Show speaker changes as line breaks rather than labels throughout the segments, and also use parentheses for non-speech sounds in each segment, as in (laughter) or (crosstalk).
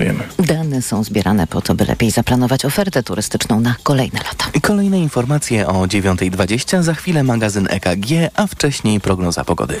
analizujemy.
Dane są zbierane po to, by lepiej zaplanować ofertę turystyczną na kolejne lata.
Kolejne informacje o 9.20, za chwilę magazyn EKG, a wcześniej prognoza pogody.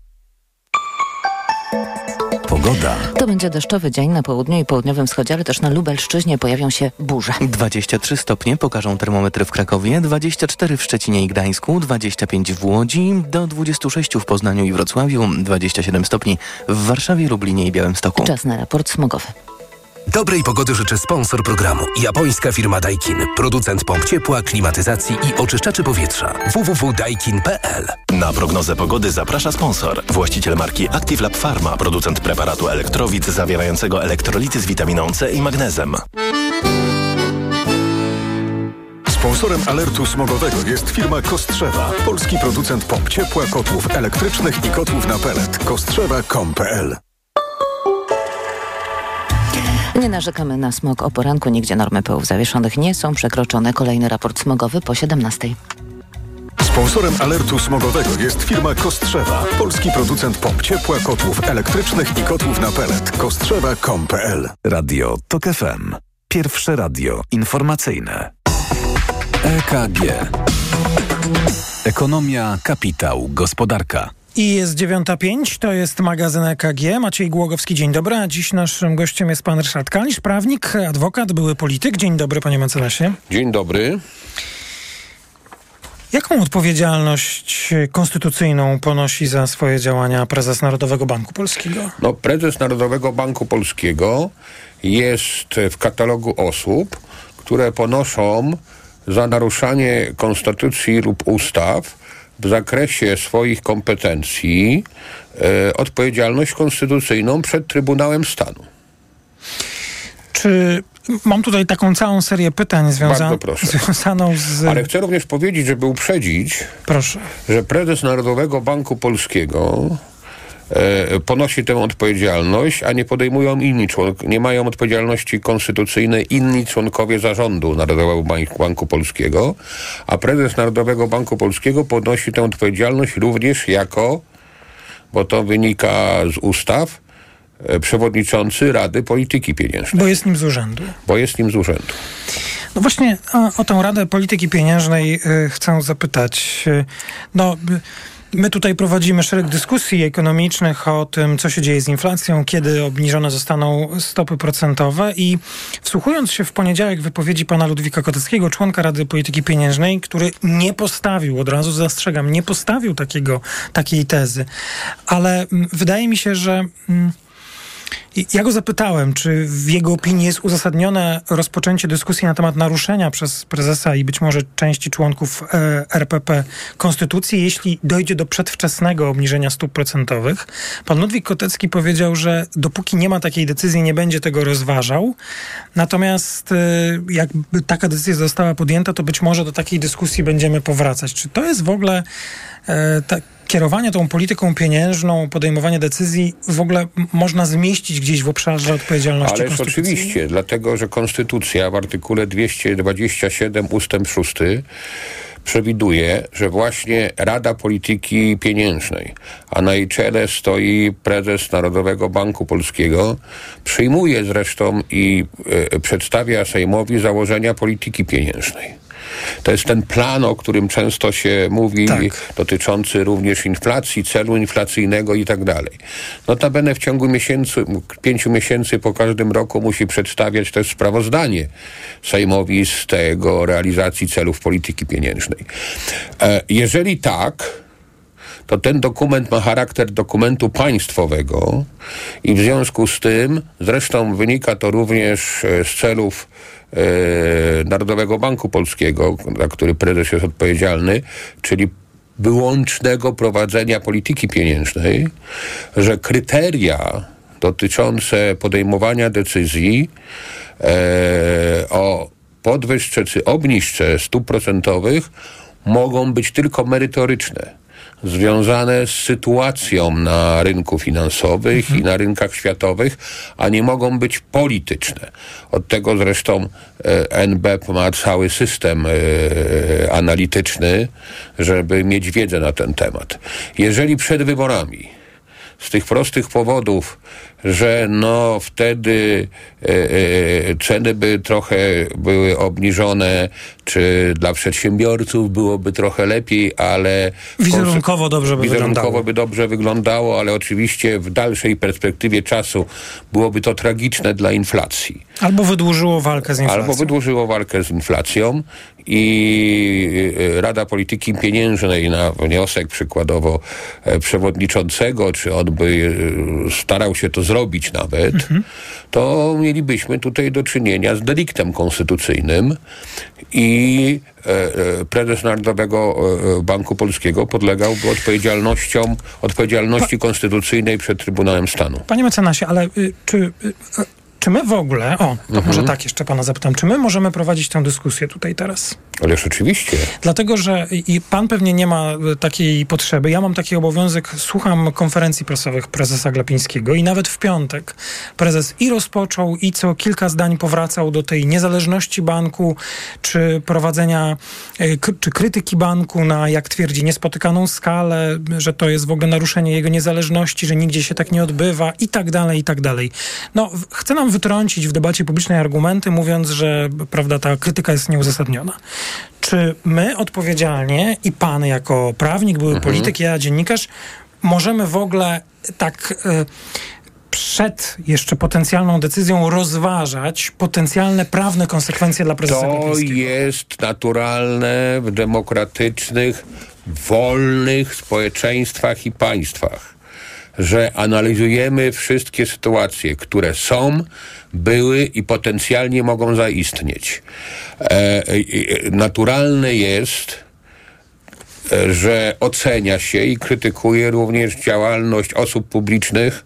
Pogoda.
To będzie deszczowy dzień na południu i południowym wschodzie, ale też na Lubelszczyźnie pojawią się burze.
23 stopnie pokażą termometry w Krakowie, 24 w Szczecinie i Gdańsku, 25 w Łodzi, do 26 w Poznaniu i Wrocławiu, 27 stopni w Warszawie, Lublinie i Białymstoku.
Czas na raport smogowy.
Dobrej pogody życzy sponsor programu. Japońska firma Daikin. Producent pomp ciepła, klimatyzacji i oczyszczaczy powietrza. www.daikin.pl
Na prognozę pogody zaprasza sponsor. Właściciel marki Active Lab Pharma. Producent preparatu elektrowid zawierającego elektrolity z witaminą C i magnezem.
Sponsorem alertu smogowego jest firma Kostrzewa, polski producent pomp ciepła, kotłów elektrycznych i kotłów na pelet. Kostrzewa.com.pl
Nie narzekamy na smog o poranku, nigdzie normy pyłów zawieszonych nie są przekroczone. Kolejny raport smogowy po 17.
Sponsorem alertu smogowego jest firma Kostrzewa, polski producent pomp ciepła, kotłów elektrycznych i kotłów na pelet. Kostrzewa.com.pl
Radio TOK FM. Pierwsze radio informacyjne. EKG. Ekonomia, kapitał, gospodarka.
I jest 9.05, to jest magazyn EKG. Maciej Głogowski, dzień dobry. A dziś naszym gościem jest pan Ryszard Kalisz, prawnik, adwokat, były polityk. Dzień dobry, panie mecenasie.
Dzień dobry.
Jaką odpowiedzialność konstytucyjną ponosi za swoje działania prezes Narodowego Banku Polskiego?
No, prezes Narodowego Banku Polskiego jest w katalogu osób, które ponoszą za naruszanie konstytucji lub ustaw w zakresie swoich kompetencji e, odpowiedzialność konstytucyjną przed Trybunałem Stanu.
Czy mam tutaj taką całą serię pytań związa związaną z...
Ale chcę również powiedzieć, żeby uprzedzić,
Proszę.
że prezes Narodowego Banku Polskiego ponosi tę odpowiedzialność, a nie podejmują inni członkowie, nie mają odpowiedzialności konstytucyjnej inni członkowie zarządu Narodowego Banku, Polskiego, a prezes Narodowego Banku Polskiego ponosi tę odpowiedzialność również jako, bo to wynika z ustaw, e, przewodniczący Rady Polityki Pieniężnej,
Bo jest nim z urzędu.
bo jest nim z urzędu.
No właśnie o, o tę Radę Polityki Pieniężnej y, chcę zapytać. No, y, my tutaj prowadzimy szereg dyskusji ekonomicznych o tym, co się dzieje z inflacją, kiedy obniżone zostaną stopy procentowe. I wsłuchując się w poniedziałek wypowiedzi pana Ludwika Koteckiego, członka Rady Polityki Pieniężnej, który nie postawił, od razu zastrzegam, nie postawił takiego, takiej tezy, ale mm, wydaje mi się, że... Mm, Ja go zapytałem, czy w jego opinii jest uzasadnione rozpoczęcie dyskusji na temat naruszenia przez prezesa i być może części członków e, RPP konstytucji, jeśli dojdzie do przedwczesnego obniżenia stóp procentowych. Pan Ludwik Kotecki powiedział, że dopóki nie ma takiej decyzji, nie będzie tego rozważał. Natomiast e, jakby taka decyzja została podjęta, to być może do takiej dyskusji będziemy powracać. Czy to jest w ogóle tak kierowanie tą polityką pieniężną, podejmowanie decyzji w ogóle można zmieścić gdzieś w obszarze odpowiedzialności
Ależ
konstytucyjnej?
oczywiście, dlatego że Konstytucja w artykule 227 ustęp 6 przewiduje, że właśnie Rada Polityki Pieniężnej, a na jej czele stoi prezes Narodowego Banku Polskiego, przyjmuje zresztą i e, przedstawia Sejmowi założenia polityki pieniężnej. To jest ten plan, o którym często się mówi,
Tak.
dotyczący również inflacji, celu inflacyjnego i tak dalej. Notabene w ciągu miesięcy, pięciu miesięcy po każdym roku musi przedstawiać też sprawozdanie Sejmowi z tego realizacji celów polityki pieniężnej. E, jeżeli tak, to ten dokument ma charakter dokumentu państwowego i w związku z tym, zresztą wynika to również e, z celów Narodowego Banku Polskiego, za który prezes jest odpowiedzialny, czyli wyłącznego prowadzenia polityki pieniężnej, że kryteria dotyczące podejmowania decyzji e, o podwyżce czy obniżce stóp procentowych mogą być tylko merytoryczne. Związane z sytuacją na rynku finansowych i na rynkach światowych, a nie mogą być polityczne. Od tego zresztą e, NBP ma cały system e, analityczny, żeby mieć wiedzę na ten temat. Jeżeli przed wyborami z tych prostych powodów, że no wtedy e, e, ceny by trochę były obniżone, czy dla przedsiębiorców byłoby trochę lepiej, ale
Wizerunkowo dobrze by
wizerunkowo
wyglądało.
by dobrze wyglądało, ale oczywiście w dalszej perspektywie czasu byłoby to tragiczne dla inflacji.
Albo wydłużyło walkę z inflacją.
Albo wydłużyło walkę z inflacją i e, Rada Polityki Pieniężnej na wniosek przykładowo e, przewodniczącego, czy on by e, starał się to zrobić nawet, to mielibyśmy tutaj do czynienia z deliktem konstytucyjnym i e, e, prezes Narodowego e, Banku Polskiego podlegałby odpowiedzialnościom, odpowiedzialności konstytucyjnej przed Trybunałem Stanu.
Panie mecenasie, ale y, czy, y, czy my w ogóle, o, to
Mhm.
może tak jeszcze pana zapytam, czy my możemy prowadzić tę dyskusję tutaj teraz?
Ależ oczywiście.
Dlatego, że i pan pewnie nie ma y, takiej potrzeby. Ja mam taki obowiązek, słucham konferencji prasowych prezesa Glapińskiego i nawet w piątek prezes i rozpoczął i co kilka zdań powracał do tej niezależności banku, czy prowadzenia, k- czy krytyki banku na, jak twierdzi, niespotykaną skalę, że to jest w ogóle naruszenie jego niezależności, że nigdzie się tak nie odbywa i tak dalej, i tak dalej. No, chce nam wytrącić w debacie publicznej argumenty, mówiąc, że prawda, ta krytyka jest nieuzasadniona. Czy my odpowiedzialnie i pan jako prawnik, były polityk, ja dziennikarz, możemy w ogóle tak e, przed jeszcze potencjalną decyzją rozważać potencjalne prawne konsekwencje dla prezesa
To jest naturalne w demokratycznych, wolnych społeczeństwach i państwach, że analizujemy wszystkie sytuacje, które są, były i potencjalnie mogą zaistnieć. E, e, e, naturalne jest, że ocenia się i krytykuje również działalność osób publicznych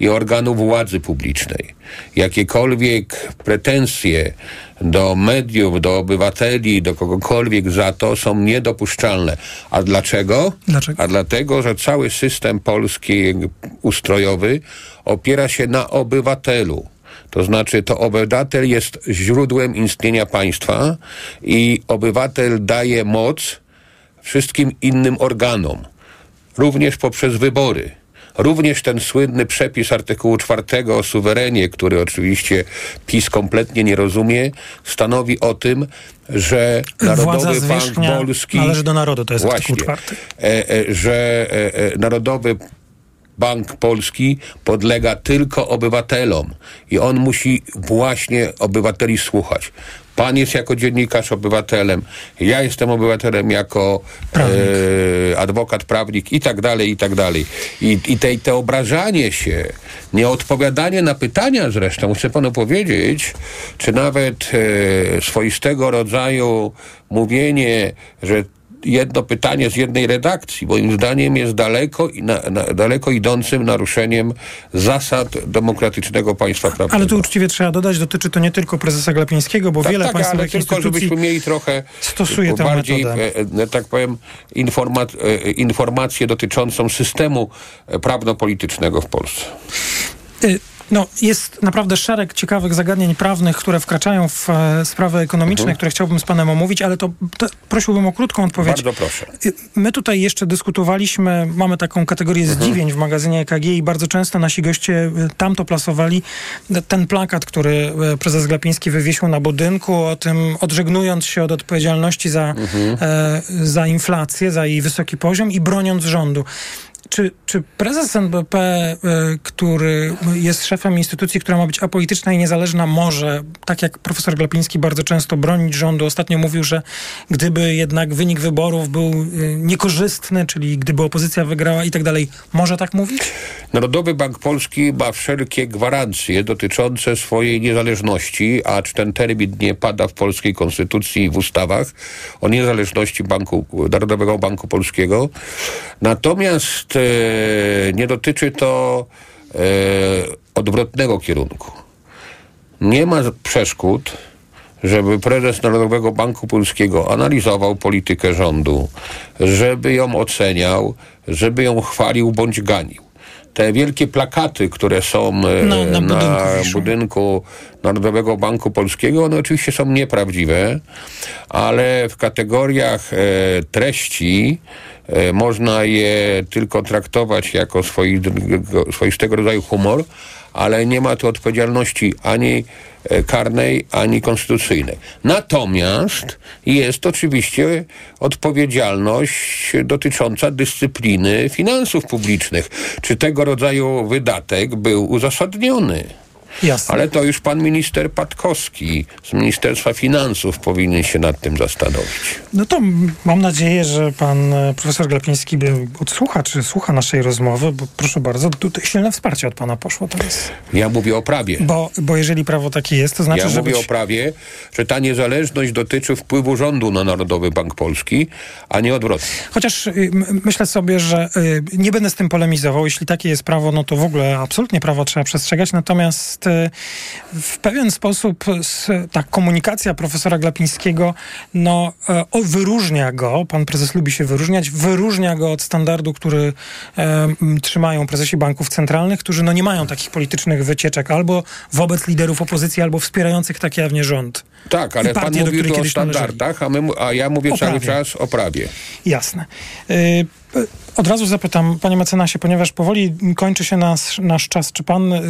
i organów władzy publicznej. Jakiekolwiek pretensje do mediów, do obywateli, do kogokolwiek za to są niedopuszczalne. A dlaczego?
Dlaczego?
A dlatego, że cały system polski ustrojowy opiera się na obywatelu. To znaczy, to obywatel jest źródłem istnienia państwa i obywatel daje moc wszystkim innym organom, również poprzez wybory. Również ten słynny przepis artykułu 4 o suwerenie, który oczywiście PiS kompletnie nie rozumie, stanowi o tym, że Narodowy Bank Polski
należy do narodu, to jest artykuł
Właśnie.
4.
e, e, że e, Narodowy Bank Polski podlega tylko obywatelom i on musi właśnie obywateli słuchać. Pan jest jako dziennikarz obywatelem, ja jestem obywatelem jako e, adwokat, prawnik i tak dalej, i tak dalej. I, i te, te obrażanie się, nieodpowiadanie na pytania zresztą, chcę panu powiedzieć, czy nawet e, swoistego rodzaju mówienie, że jedno pytanie z jednej redakcji, moim zdaniem jest daleko, i na, na, daleko idącym naruszeniem zasad demokratycznego państwa prawnego.
Ale tu uczciwie trzeba dodać, dotyczy to nie tylko prezesa Glapińskiego, bo
tak,
wiele
tak, ale
państwowych
tylko
instytucji...
żebyśmy mieli trochę
stosuje tę
bardziej,
metodę.
e, e, tak powiem, informa- e, informację dotyczącą systemu e, prawno-politycznego w Polsce.
Y, No, jest naprawdę szereg ciekawych zagadnień prawnych, które wkraczają w e, sprawy ekonomiczne,
Mhm.
które chciałbym z panem omówić, ale to, to prosiłbym o krótką odpowiedź.
Bardzo proszę.
Y, My tutaj jeszcze dyskutowaliśmy, mamy taką kategorię
Mhm.
zdziwień w magazynie EKG i bardzo często nasi goście y, tam to plasowali. Ten plakat, który y, prezes Glapiński wywiesił na budynku, o tym odżegnując się od odpowiedzialności za,
Mhm.
e, za inflację, za jej wysoki poziom i broniąc rządu. Czy, czy prezes NBP, y, który jest szefem instytucji, która ma być apolityczna i niezależna, może, tak jak profesor Glapiński bardzo często bronić rządu, ostatnio mówił, że gdyby jednak wynik wyborów był y, niekorzystny, czyli gdyby opozycja wygrała i tak dalej, może tak mówić?
Narodowy Bank Polski ma wszelkie gwarancje dotyczące swojej niezależności, acz ten termin nie pada w polskiej konstytucji i w ustawach o niezależności Banku, Narodowego Banku Polskiego. Natomiast nie dotyczy to e, odwrotnego kierunku. Nie ma przeszkód, żeby prezes Narodowego Banku Polskiego analizował politykę rządu, żeby ją oceniał, żeby ją chwalił bądź ganił. Te wielkie plakaty, które są e,
No, na budynku wiszą.
budynku Narodowego Banku Polskiego, one oczywiście są nieprawdziwe, ale w kategoriach e, treści można je tylko traktować jako swoi, swoistego rodzaju humor, ale nie ma tu odpowiedzialności ani e, karnej, ani konstytucyjnej. Natomiast jest oczywiście odpowiedzialność dotycząca dyscypliny finansów publicznych. Czy tego rodzaju wydatek był uzasadniony?
Jasne.
Ale to już pan minister Patkowski z Ministerstwa Finansów powinien się nad tym zastanowić.
No to mam nadzieję, że pan e, profesor Glapiński odsłucha, czy słucha naszej rozmowy, bo proszę bardzo, tutaj silne wsparcie od pana poszło teraz.
Ja mówię o prawie.
Bo, bo jeżeli prawo takie jest, to znaczy,
Ja
że
mówię
być...
o prawie, że ta niezależność dotyczy wpływu rządu na Narodowy Bank Polski, a nie odwrotnie.
Chociaż y, myślę sobie, że y, nie będę z tym polemizował. Jeśli takie jest prawo, no to w ogóle absolutnie prawo trzeba przestrzegać. Natomiast y, w pewien sposób ta komunikacja profesora Glapińskiego no, e, o, wyróżnia go, pan prezes lubi się wyróżniać, wyróżnia go od standardu, który e, trzymają prezesi banków centralnych, którzy no, nie mają takich politycznych wycieczek albo wobec liderów opozycji, albo wspierających tak jawnie rząd.
Tak, ale pan
partie, do
mówił o standardach, a, my, a ja mówię
O
cały
prawie.
czas o prawie.
Jasne. Y, Od razu zapytam, panie mecenasie, ponieważ powoli kończy się nas, nasz czas, czy pan y,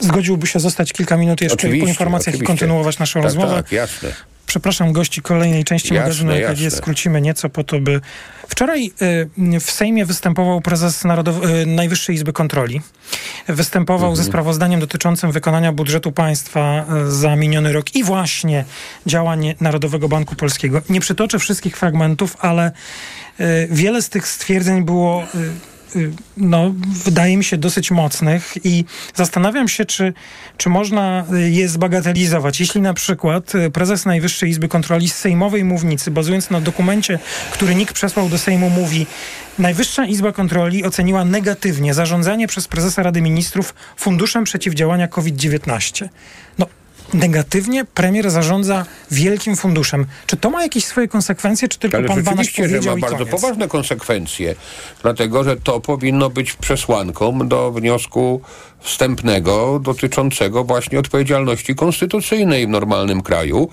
zgodziłby się zostać kilka minut jeszcze
Oczywiście,
po informacjach
oczywiście.
i kontynuować naszą
Tak,
rozmowę?
tak, jasne.
Przepraszam gości kolejnej części
Jasne,
magazynu EKG, skrócimy nieco po to, by... Wczoraj y, w Sejmie występował prezes y, Najwyższej Izby Kontroli. Występował
Mhm.
ze sprawozdaniem dotyczącym wykonania budżetu państwa y, za miniony rok i właśnie działań Narodowego Banku Polskiego. Nie przytoczę wszystkich fragmentów, ale wiele z tych stwierdzeń było... y, no, wydaje mi się dosyć mocnych i zastanawiam się, czy, czy można je zbagatelizować. Jeśli na przykład y, prezes Najwyższej Izby Kontroli z sejmowej mównicy, bazując na dokumencie, który NIK przesłał do Sejmu, mówi Najwyższa Izba Kontroli oceniła negatywnie zarządzanie przez prezesa Rady Ministrów Funduszem Przeciwdziałania COVID-19. No, negatywnie premier zarządza wielkim funduszem. Czy to ma jakieś swoje konsekwencje, czy tylko
Ale
pan Banaś
rzeczywiście, że
powiedział
ma bardzo poważne konsekwencje, dlatego że to powinno być przesłanką do wniosku wstępnego dotyczącego właśnie odpowiedzialności konstytucyjnej w normalnym kraju.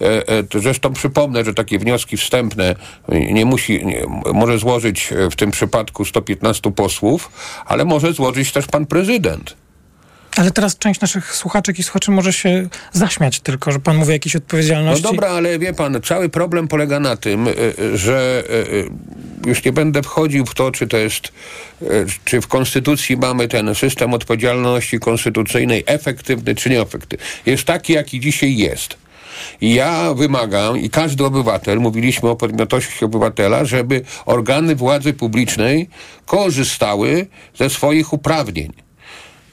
E, e, Zresztą przypomnę, że takie wnioski wstępne nie musi, nie, może złożyć w tym przypadku 115 posłów, ale może złożyć też pan prezydent.
Ale teraz część naszych słuchaczek i słuchaczy może się zaśmiać tylko, że pan mówi o jakiejś
No
odpowiedzialności.
dobra, ale wie pan, cały problem polega na tym, y, y, że y, już nie będę wchodził w to, czy to jest, czy w Konstytucji mamy ten system odpowiedzialności konstytucyjnej efektywny, czy nieefektywny. Jest taki, jaki dzisiaj jest. I ja wymagam, i każdy obywatel, mówiliśmy o podmiotowości obywatela, żeby organy władzy publicznej korzystały ze swoich uprawnień.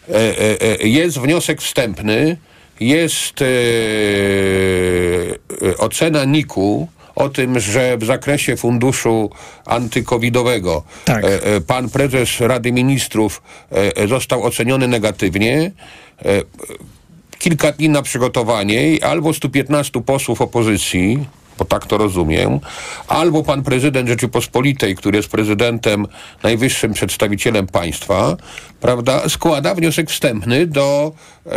E, e, e, jest wniosek wstępny, jest ocena NIK-u o tym, że w zakresie funduszu antykowidowego
Tak.
pan prezes Rady Ministrów został oceniony negatywnie. Kilka dni na przygotowanie i albo 115 posłów opozycji, bo tak to rozumiem, albo pan prezydent Rzeczypospolitej, który jest prezydentem, najwyższym przedstawicielem państwa, prawda, składa wniosek wstępny do e,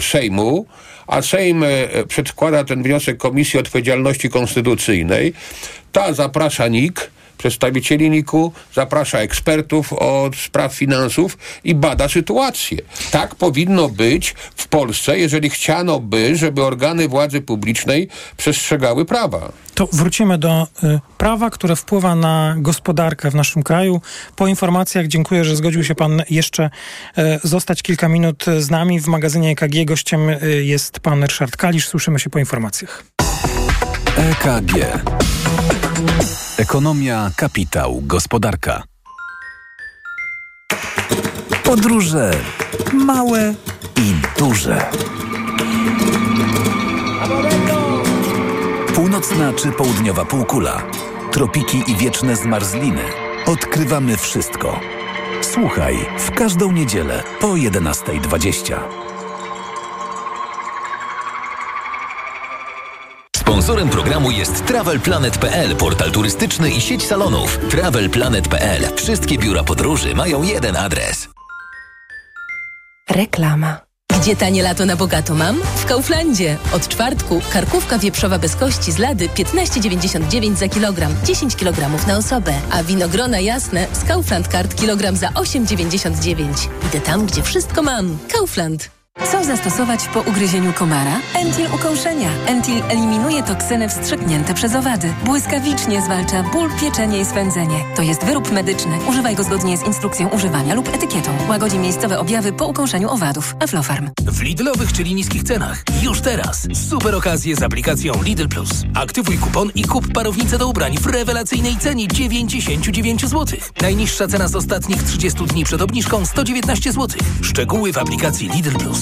Sejmu, a Sejm e, przedkłada ten wniosek Komisji Odpowiedzialności Konstytucyjnej. Ta zaprasza NIK, przedstawicieli NIK-u, zaprasza ekspertów od spraw finansów i bada sytuację. Tak powinno być w Polsce, jeżeli chciano by, żeby organy władzy publicznej przestrzegały prawa.
To wrócimy do y, prawa, które wpływa na gospodarkę w naszym kraju. Po informacjach dziękuję, że zgodził się pan jeszcze y, zostać kilka minut z nami. W magazynie EKG gościem y, jest pan Ryszard Kalisz. Słyszymy się po informacjach.
EKG. Ekonomia, kapitał, gospodarka. Podróże małe i duże. Północna czy południowa półkula, tropiki i wieczne zmarzliny. Odkrywamy wszystko. Słuchaj w każdą niedzielę po 11.20.
Sponsorem programu jest TravelPlanet.pl, portal turystyczny i sieć salonów. TravelPlanet.pl. Wszystkie biura podróży mają jeden adres.
Reklama.
Gdzie tanie lato na bogato mam? W Kauflandzie. Od czwartku karkówka wieprzowa bez kości z lady 15,99 za kilogram, 10 kg na osobę. A winogrona jasne z Kaufland Card kilogram za 8,99. Idę tam, gdzie wszystko mam. Kaufland.
Co zastosować po ugryzieniu komara? Entil ukąszenia. Entil eliminuje toksyny wstrzyknięte przez owady. Błyskawicznie zwalcza ból, pieczenie i swędzenie. To jest wyrób medyczny. Używaj go zgodnie z instrukcją używania lub etykietą. Łagodzi miejscowe objawy po ukąszeniu owadów. Aflofarm.
W Lidlowych, czyli niskich cenach. Już teraz. Super okazje z aplikacją Lidl Plus. Aktywuj kupon i kup parownicę do ubrań w rewelacyjnej cenie 99 zł. Najniższa cena z ostatnich 30 dni przed obniżką 119 zł. Szczegóły w aplikacji Lidl Plus.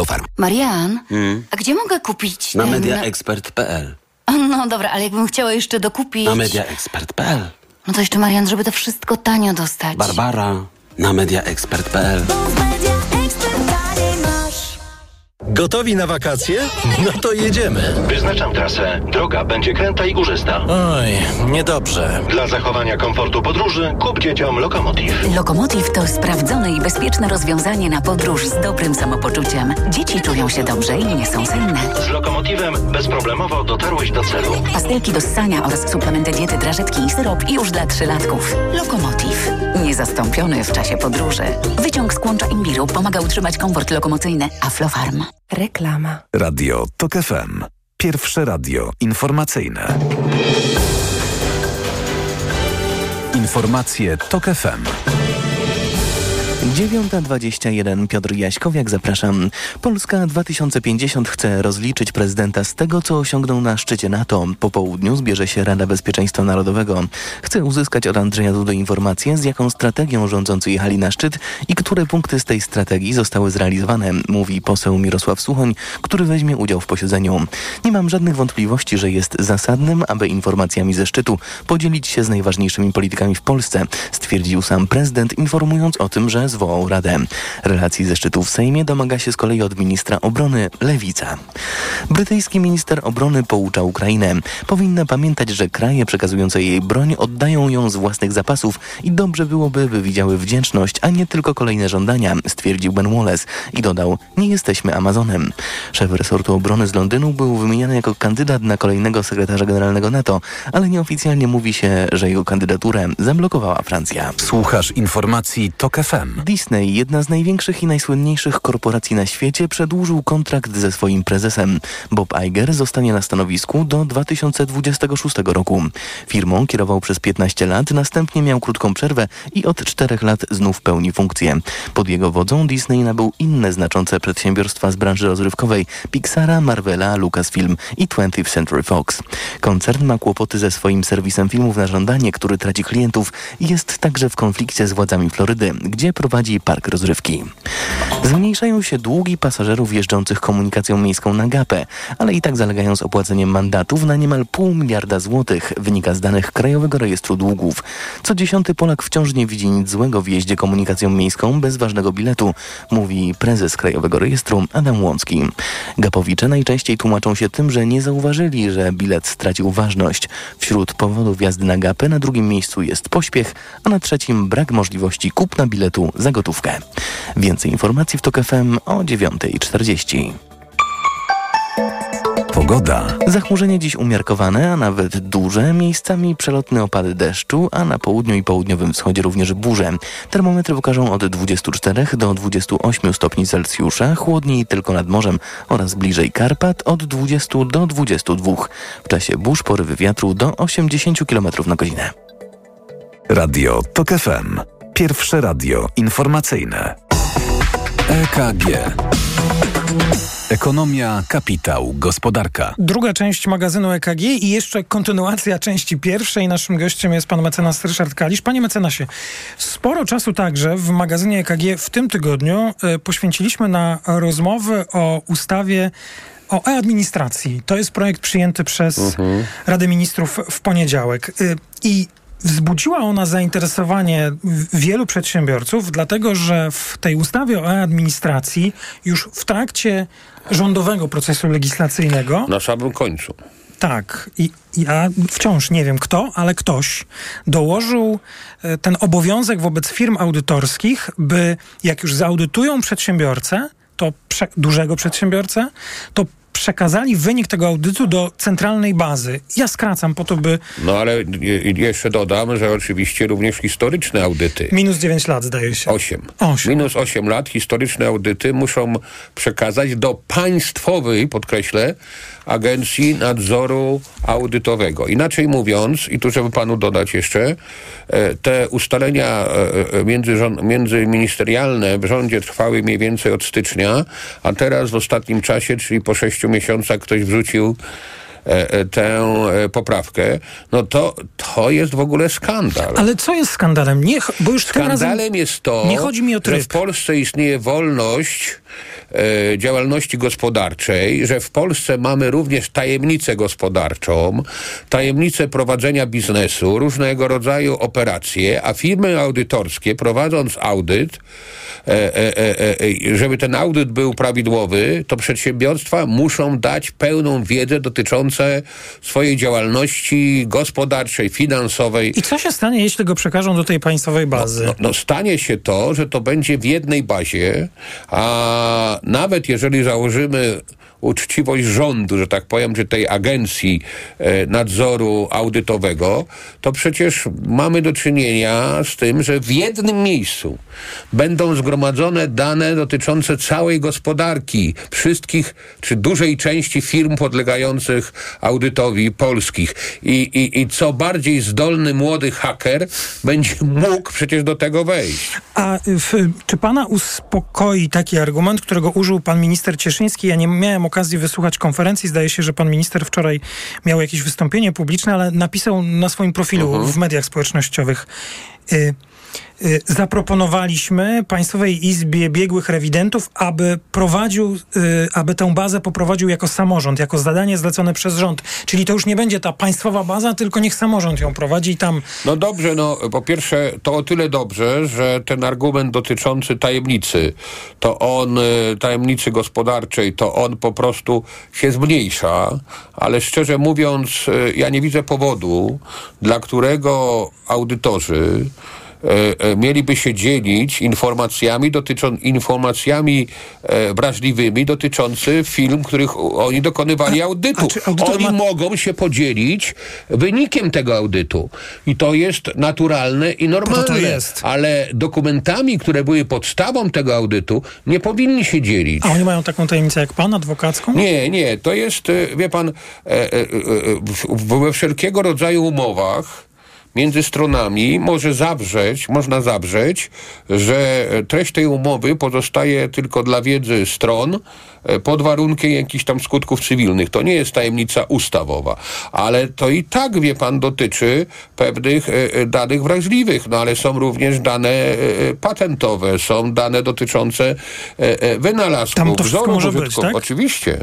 Aflofarm.
Marian, a gdzie mogę kupić
Na
ten...
mediaexpert.pl
No dobra, ale jakbym chciała jeszcze dokupić...
Na mediaexpert.pl
No to jeszcze Marian, żeby to wszystko tanio dostać.
Barbara na mediaexpert.pl
Gotowi na wakacje? No to jedziemy.
Wyznaczam trasę. Droga będzie kręta i górzysta.
Oj, niedobrze.
Dla zachowania komfortu podróży kup dzieciom Lokomotiv.
Lokomotiv to sprawdzone i bezpieczne rozwiązanie na podróż z dobrym samopoczuciem. Dzieci czują się dobrze i nie są senne.
Z Lokomotivem bezproblemowo dotarłeś do celu.
Pastelki do ssania oraz suplementy diety, drażetki i syrop już dla trzylatków. Lokomotiv. Niezastąpiony w czasie podróży. Wyciąg z kłącza imbiru pomaga utrzymać komfort lokomocyjny. Aflofarm.
Reklama.
Radio TOK FM. Pierwsze radio informacyjne. Informacje TOK FM.
9.21 Piotr Jaśkowiak, zapraszam. Polska 2050 chce rozliczyć prezydenta z tego, co osiągnął na szczycie NATO. Po południu zbierze się Rada Bezpieczeństwa Narodowego. Chce uzyskać od Andrzeja Dudy informację, z jaką strategią rządzący jechali na szczyt i które punkty z tej strategii zostały zrealizowane, mówi poseł Mirosław Suchoń, który weźmie udział w posiedzeniu. Nie mam żadnych wątpliwości, że jest zasadnym, aby informacjami ze szczytu podzielić się z najważniejszymi politykami w Polsce, stwierdził sam prezydent, informując o tym, że zwołał Radę. Relacji ze szczytu w Sejmie domaga się z kolei od ministra obrony Lewica. Brytyjski minister obrony poucza Ukrainę. Powinna pamiętać, że kraje przekazujące jej broń oddają ją z własnych zapasów i dobrze byłoby, by widziały wdzięczność, a nie tylko kolejne żądania, stwierdził Ben Wallace i dodał, nie jesteśmy Amazonem. Szef resortu obrony z Londynu był wymieniany jako kandydat na kolejnego sekretarza generalnego NATO, ale nieoficjalnie mówi się, że jego kandydaturę zablokowała Francja.
Słuchasz informacji TOK FM.
Disney, jedna z największych i najsłynniejszych korporacji na świecie, przedłużył kontrakt ze swoim prezesem. Bob Iger zostanie na stanowisku do 2026 roku. Firmą kierował przez 15 lat, następnie miał krótką przerwę i od 4 lat znów pełni funkcję. Pod jego wodzą Disney nabył inne znaczące przedsiębiorstwa z branży rozrywkowej Pixara, Marvela, Lucasfilm i 20th Century Fox. Koncern ma kłopoty ze swoim serwisem filmów na żądanie, który traci klientów i jest także w konflikcie z władzami Florydy, gdzie park rozrywki. Zmniejszają się długi pasażerów jeżdżących komunikacją miejską na gapę, ale i tak zalegają z opłaceniem mandatów na niemal pół miliarda złotych, wynika z danych Krajowego Rejestru Długów. Co dziesiąty Polak wciąż nie widzi nic złego w jeździe komunikacją miejską bez ważnego biletu, mówi prezes Krajowego Rejestru Adam Łącki. Gapowicze najczęściej tłumaczą się tym, że nie zauważyli, że bilet stracił ważność. Wśród powodów jazdy na gapę na drugim miejscu jest pośpiech, a na trzecim brak możliwości kupna biletu za gotówkę. Więcej informacji w TOK FM o 9.40.
Pogoda.
Zachmurzenie dziś umiarkowane, a nawet duże, miejscami przelotne opady deszczu, a na południu i południowym wschodzie również burze. Termometry pokażą od 24 do 28 stopni Celsjusza, chłodniej tylko nad morzem oraz bliżej Karpat od 20 do 22. W czasie burz porywy wiatru do 80 km na godzinę.
Radio TOK FM. Pierwsze radio informacyjne. EKG. Ekonomia, kapitał, gospodarka.
Druga część magazynu EKG i jeszcze kontynuacja części pierwszej. Naszym gościem jest pan mecenas Ryszard Kalisz. Panie mecenasie, sporo czasu także w magazynie EKG w tym tygodniu y, poświęciliśmy na rozmowy o ustawie o e-administracji. To jest projekt przyjęty przez mhm. Radę Ministrów w poniedziałek. Y, I Wzbudziła ona zainteresowanie wielu przedsiębiorców, dlatego że w tej ustawie o e-administracji już w trakcie rządowego procesu legislacyjnego.
Na samym końcu.
Tak, i ja wciąż nie wiem kto, ale ktoś dołożył e, ten obowiązek wobec firm audytorskich, by jak już zaudytują przedsiębiorcę, to prze, dużego przedsiębiorcę, to przekazali wynik tego audytu do centralnej bazy. Ja skracam po to, by...
No ale jeszcze dodam, że oczywiście również historyczne audyty.
Minus 9 lat zdaje się.
8. 8. Minus 8 lat historyczne audyty muszą przekazać do państwowej, podkreślę, Agencji Nadzoru Audytowego. Inaczej mówiąc, i tu żeby panu dodać jeszcze, e, te ustalenia e, e, międzyministerialne w rządzie trwały mniej więcej od stycznia, a teraz w ostatnim czasie, czyli po sześciu miesiącach ktoś wrzucił tę poprawkę, no to to jest w ogóle skandal.
Ale co jest skandalem? Nie, bo już
Skandalem jest to, nie chodzi mi o tryb. że w Polsce istnieje wolność e, działalności gospodarczej, że w Polsce mamy również tajemnicę gospodarczą, tajemnicę prowadzenia biznesu, różnego rodzaju operacje, a firmy audytorskie prowadząc audyt, e, e, żeby ten audyt był prawidłowy, to przedsiębiorstwa muszą dać pełną wiedzę dotyczącą swojej działalności gospodarczej, finansowej.
I co się stanie, jeśli go przekażą do tej państwowej bazy?
No, no, no stanie się to, że to będzie w jednej bazie, a nawet jeżeli założymy uczciwość rządu, że tak powiem, czy tej agencji e, nadzoru audytowego, to przecież mamy do czynienia z tym, że w jednym miejscu będą zgromadzone dane dotyczące całej gospodarki, wszystkich czy dużej części firm podlegających audytowi polskich. I, i, i co bardziej zdolny młody haker będzie mógł przecież do tego wejść.
A w, czy pana uspokoi taki argument, którego użył pan minister Cieszyński? Ja nie miałem okazji wysłuchać konferencji. Zdaje się, że pan minister wczoraj miał jakieś wystąpienie publiczne, ale napisał na swoim profilu uh mhm. -huh. w mediach społecznościowych. Y, zaproponowaliśmy Państwowej Izbie Biegłych Rewidentów, aby prowadził, y, aby tę bazę poprowadził jako samorząd, jako zadanie zlecone przez rząd. Czyli to już nie będzie ta państwowa baza, tylko niech samorząd ją prowadzi i tam...
No dobrze, no po pierwsze to o tyle dobrze, że ten argument dotyczący tajemnicy, to on, y, tajemnicy gospodarczej, to on po prostu się zmniejsza, ale szczerze mówiąc, ja nie widzę powodu, dla którego audytorzy mieliby się dzielić informacjami dotyczą, informacjami e, wrażliwymi dotyczący film, których oni dokonywali audytu. Oni ma... mogą się podzielić wynikiem tego audytu. I to jest naturalne i normalne. To jest. Ale dokumentami, które były podstawą tego audytu, nie powinni się dzielić.
A oni mają taką tajemnicę jak pan, adwokacką?
Nie, nie. To jest, wie pan, we wszelkiego rodzaju umowach między stronami może zawrzeć, można zawrzeć, że treść tej umowy pozostaje tylko dla wiedzy stron e, pod warunkiem jakichś tam skutków cywilnych. To nie jest tajemnica ustawowa, ale to i tak, wie pan, dotyczy pewnych e, e, danych wrażliwych, no ale są również dane patentowe, są dane dotyczące wynalazków,
Tam to wszystko może być, tak?
Oczywiście.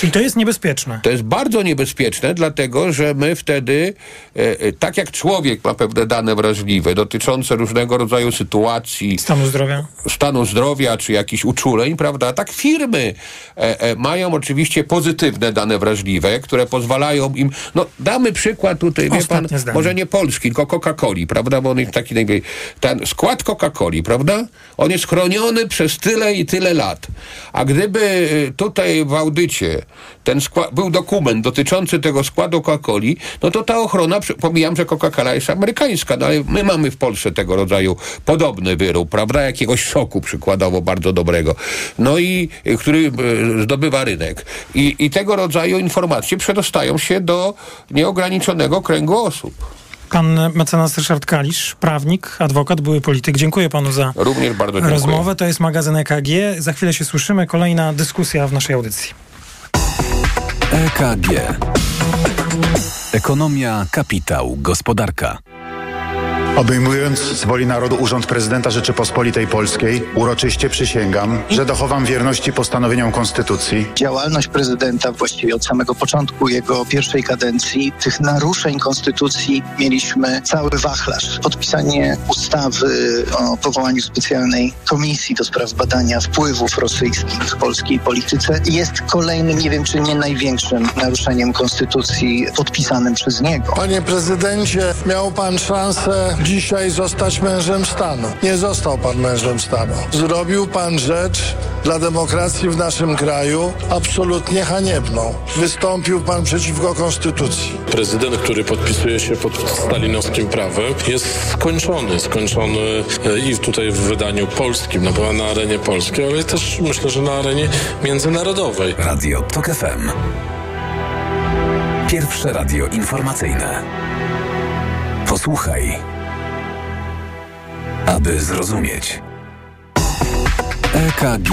Czyli to jest niebezpieczne.
To jest bardzo niebezpieczne, dlatego że my wtedy, e, e, tak jak człowiek ma pewne dane wrażliwe dotyczące różnego rodzaju sytuacji,
stanu zdrowia,
stanu zdrowia czy jakichś uczuleń, prawda, tak firmy e, mają oczywiście pozytywne dane wrażliwe, które pozwalają im, no damy przykład tutaj, wie pan, zdanie. może nie polski, tylko Coca-Coli, prawda, bo on jest taki najmniej, ten skład Coca-Coli, prawda, on jest chroniony przez tyle i tyle lat. A gdyby tutaj w audycie ten skład, był dokument dotyczący tego składu Coca-Coli, no to ta ochrona, pomijam, że Coca-Cola jest amerykańska, no ale my mamy w Polsce tego rodzaju podobny wyrób, prawda, jakiegoś soku przykładowo bardzo dobrego, no i który e, zdobywa rynek. I, i tego rodzaju informacje przedostają się do nieograniczonego kręgu osób.
Pan mecenas Ryszard Kalisz, prawnik, adwokat, były polityk. Dziękuję panu za
Również bardzo dziękuję.
rozmowę. To jest magazyn EKG. Za chwilę się słyszymy. Kolejna dyskusja w naszej audycji.
EKG. Ekonomia, kapitał, gospodarka.
Obejmując z woli narodu urząd prezydenta Rzeczypospolitej Polskiej, uroczyście przysięgam, że dochowam wierności postanowieniom Konstytucji.
Działalność prezydenta właściwie od samego początku jego pierwszej kadencji, tych naruszeń konstytucji mieliśmy cały wachlarz. Podpisanie ustawy o powołaniu specjalnej komisji do spraw badania wpływów rosyjskich w polskiej polityce jest kolejnym, nie wiem czy nie największym naruszeniem konstytucji podpisanym przez niego.
Panie prezydencie, miał pan szansę dzisiaj zostać mężem stanu. Nie został pan mężem stanu. Zrobił pan rzecz dla demokracji w naszym kraju absolutnie haniebną. Wystąpił pan przeciwko konstytucji.
Prezydent, który podpisuje się pod stalinowskim prawem, jest skończony. Skończony e, i tutaj w wydaniu polskim, no bo na arenie polskiej, ale też myślę, że na arenie międzynarodowej.
Radio TOK FM. Pierwsze radio informacyjne. Posłuchaj, aby zrozumieć. EKG.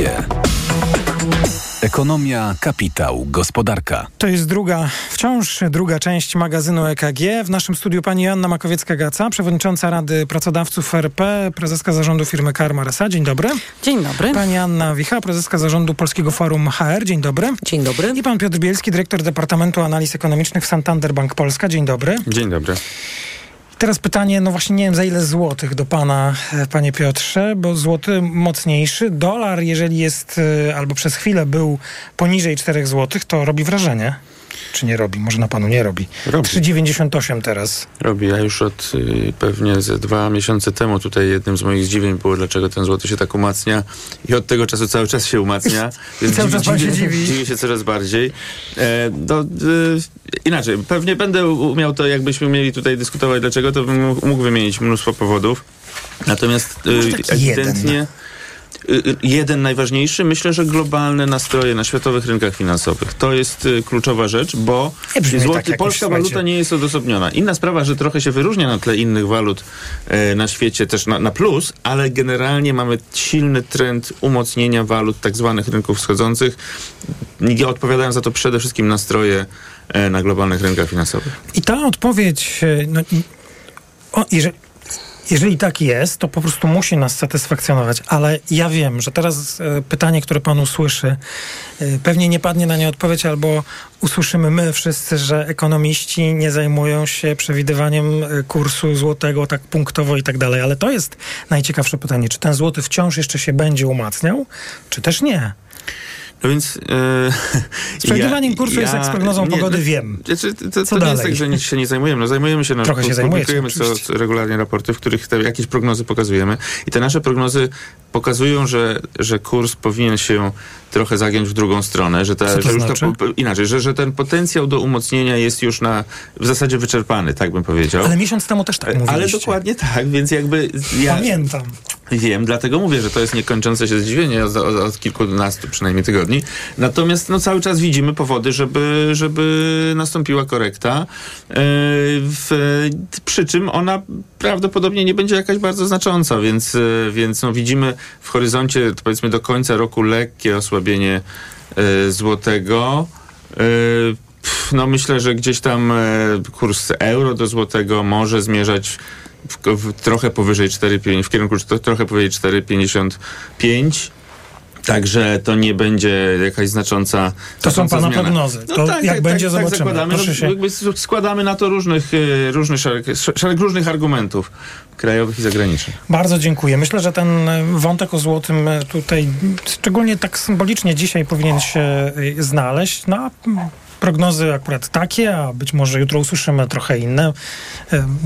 Ekonomia, kapitał, gospodarka.
To jest druga, wciąż druga część magazynu EKG. W naszym studiu pani Joanna Makowiecka-Gaca, przewodnicząca Rady Pracodawców RP, prezeska zarządu firmy Karma SA. Dzień dobry.
Dzień dobry.
Pani Anna Wicha, prezeska zarządu Polskiego Forum HR. Dzień dobry.
Dzień dobry.
I pan Piotr Bielski, dyrektor Departamentu Analiz Ekonomicznych w Santander Bank Polska. Dzień dobry.
Dzień dobry.
Teraz pytanie, no właśnie nie wiem za ile złotych do pana, e, panie Piotrze, bo złoty mocniejszy. Dolar, jeżeli jest e, albo przez chwilę był poniżej 4 złotych, to robi wrażenie. Czy nie robi? Może na panu nie robi.
Robi.
3,98 teraz.
Robi. Ja już od y, pewnie ze dwa miesiące temu tutaj jednym z moich zdziwień było, dlaczego ten złoty się tak umacnia i od tego czasu cały czas się umacnia.
I (laughs) cały czas pan się dziwi.
Dziwię się coraz bardziej. E, no, y, inaczej, pewnie będę umiał to, jakbyśmy mieli tutaj dyskutować dlaczego, to bym mógł- wymienić mnóstwo powodów. Natomiast y, ewidentnie...
jeden.
Y, y, Jeden najważniejszy, myślę, że globalne nastroje na światowych rynkach finansowych. To jest y, kluczowa rzecz, bo
Nie
złoty,
tak
polska
słuchajcie.
waluta nie jest odosobniona. Inna sprawa, że trochę się wyróżnia na tle innych walut e, na świecie, też na, na plus, ale generalnie mamy silny trend umocnienia walut tak zwanych rynków wschodzących. Nie odpowiadają za to przede wszystkim nastroje e, na globalnych rynkach finansowych.
I ta odpowiedź, e, no, i- o, jeżeli, jeżeli tak jest, to po prostu musi nas satysfakcjonować. Ale ja wiem, że teraz e, pytanie, które pan usłyszy, e, pewnie nie padnie na nie odpowiedź, albo usłyszymy my wszyscy, że ekonomiści nie zajmują się przewidywaniem e, kursu złotego tak punktowo i tak dalej. Ale to jest najciekawsze pytanie. Czy ten złoty wciąż jeszcze się będzie umacniał, czy też nie?
No więc... E,
Z przewidywaniem kursu jest jak z prognozą pogody, wiem.
Znaczy, to, to,
Co
to nie jest
dalej?
tak, że nic się nie zajmujemy. No, zajmujemy się, no,
Trochę się
publikujemy co regularnie raporty, w których te jakieś prognozy pokazujemy. I te nasze prognozy pokazują, że, że kurs powinien się trochę zagiąć w drugą stronę, że, ta, że już
znaczy?
to, inaczej, że, że ten potencjał do umocnienia jest już na, w zasadzie wyczerpany, tak bym powiedział.
Ale miesiąc temu też tak mówiliście.
Ale dokładnie tak, więc jakby ja
Pamiętam.
wiem, dlatego mówię, że to jest niekończące się zdziwienie od, od, od kilkunastu przynajmniej tygodni. Natomiast no, cały czas widzimy powody, żeby, żeby nastąpiła korekta. Yy, w, przy czym ona prawdopodobnie nie będzie jakaś bardzo znacząca, więc, yy, więc no, widzimy w horyzoncie powiedzmy do końca roku lekkie osłabienie yy, złotego. Pff, no myślę, że gdzieś tam e, kurs euro do złotego może zmierzać w, w, trochę powyżej 4,5, w kierunku tro- trochę powyżej 4,55. Także to nie będzie jakaś znacząca.
To są pana
zmiana.
prognozy. To jak będzie, zobaczymy.
zakładamy.
Proszę
No,
się-
składamy na to różnych, e, różnych szereg, szereg różnych argumentów krajowych i zagranicznych.
Bardzo dziękuję. Myślę, że ten e, wątek o złotym e, tutaj szczególnie tak symbolicznie dzisiaj powinien się znaleźć. No, prognozy akurat takie, a być może jutro usłyszymy trochę inne.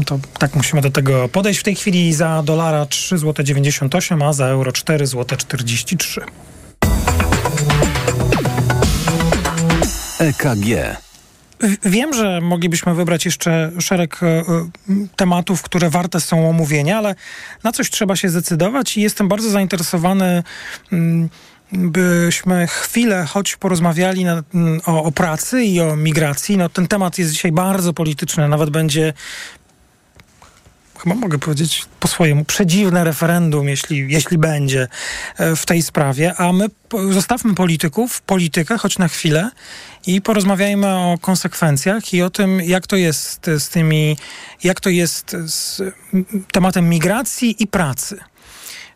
To tak musimy do tego podejść. W tej chwili za dolara 3,98 zł, a za euro 4,43 zł.
EKG.
Wiem, że moglibyśmy wybrać jeszcze szereg e, e, tematów, które warte są omówienia, ale na coś trzeba się zdecydować i jestem bardzo zainteresowany, mm, byśmy chwilę choć porozmawiali na, mm, o, o pracy i o migracji. No, ten temat jest dzisiaj bardzo polityczny, nawet będzie chyba mogę powiedzieć po swojemu, przedziwne referendum, jeśli, jeśli będzie e, w tej sprawie, a my zostawmy polityków, politykę, choć na chwilę i porozmawiajmy o konsekwencjach i o tym, jak to jest z tymi, jak to jest z tematem migracji i pracy.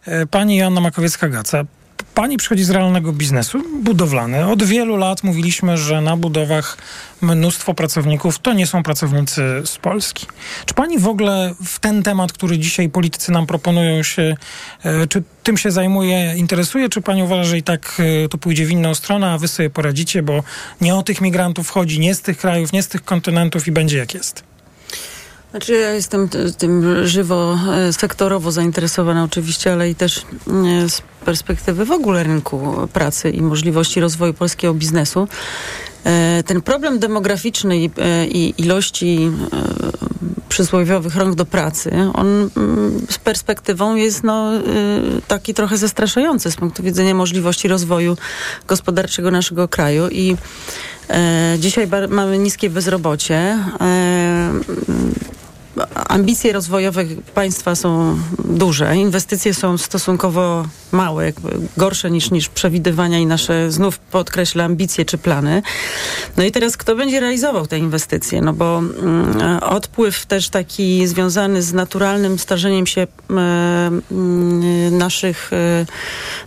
E, pani Joanna Makowiecka-Gaca, Pani przychodzi z realnego biznesu, budowlany. Od wielu lat mówiliśmy, że na budowach mnóstwo pracowników to nie są pracownicy z Polski. Czy pani w ogóle w ten temat, który dzisiaj politycy nam proponują się, e, czy tym się zajmuje, interesuje, czy pani uważa, że i tak e, to pójdzie w inną stronę, a wy sobie poradzicie, bo nie o tych migrantów chodzi, nie z tych krajów, nie z tych kontynentów i będzie jak jest?
Znaczy ja jestem tym żywo, e, sektorowo zainteresowana oczywiście, ale i też z perspektywy w ogóle rynku pracy i możliwości rozwoju polskiego biznesu. E, ten problem demograficzny i, e, i ilości przysłowiowych rąk do pracy, on mm, z perspektywą jest no, taki trochę zastraszający z punktu widzenia możliwości rozwoju gospodarczego naszego kraju i dzisiaj mamy niskie bezrobocie ambicje rozwojowe państwa są duże, inwestycje są stosunkowo małe, gorsze niż, niż przewidywania i nasze, znów podkreślę, ambicje czy plany. No i teraz kto będzie realizował te inwestycje? No bo mm, odpływ też taki związany z naturalnym starzeniem się mm, naszych, e,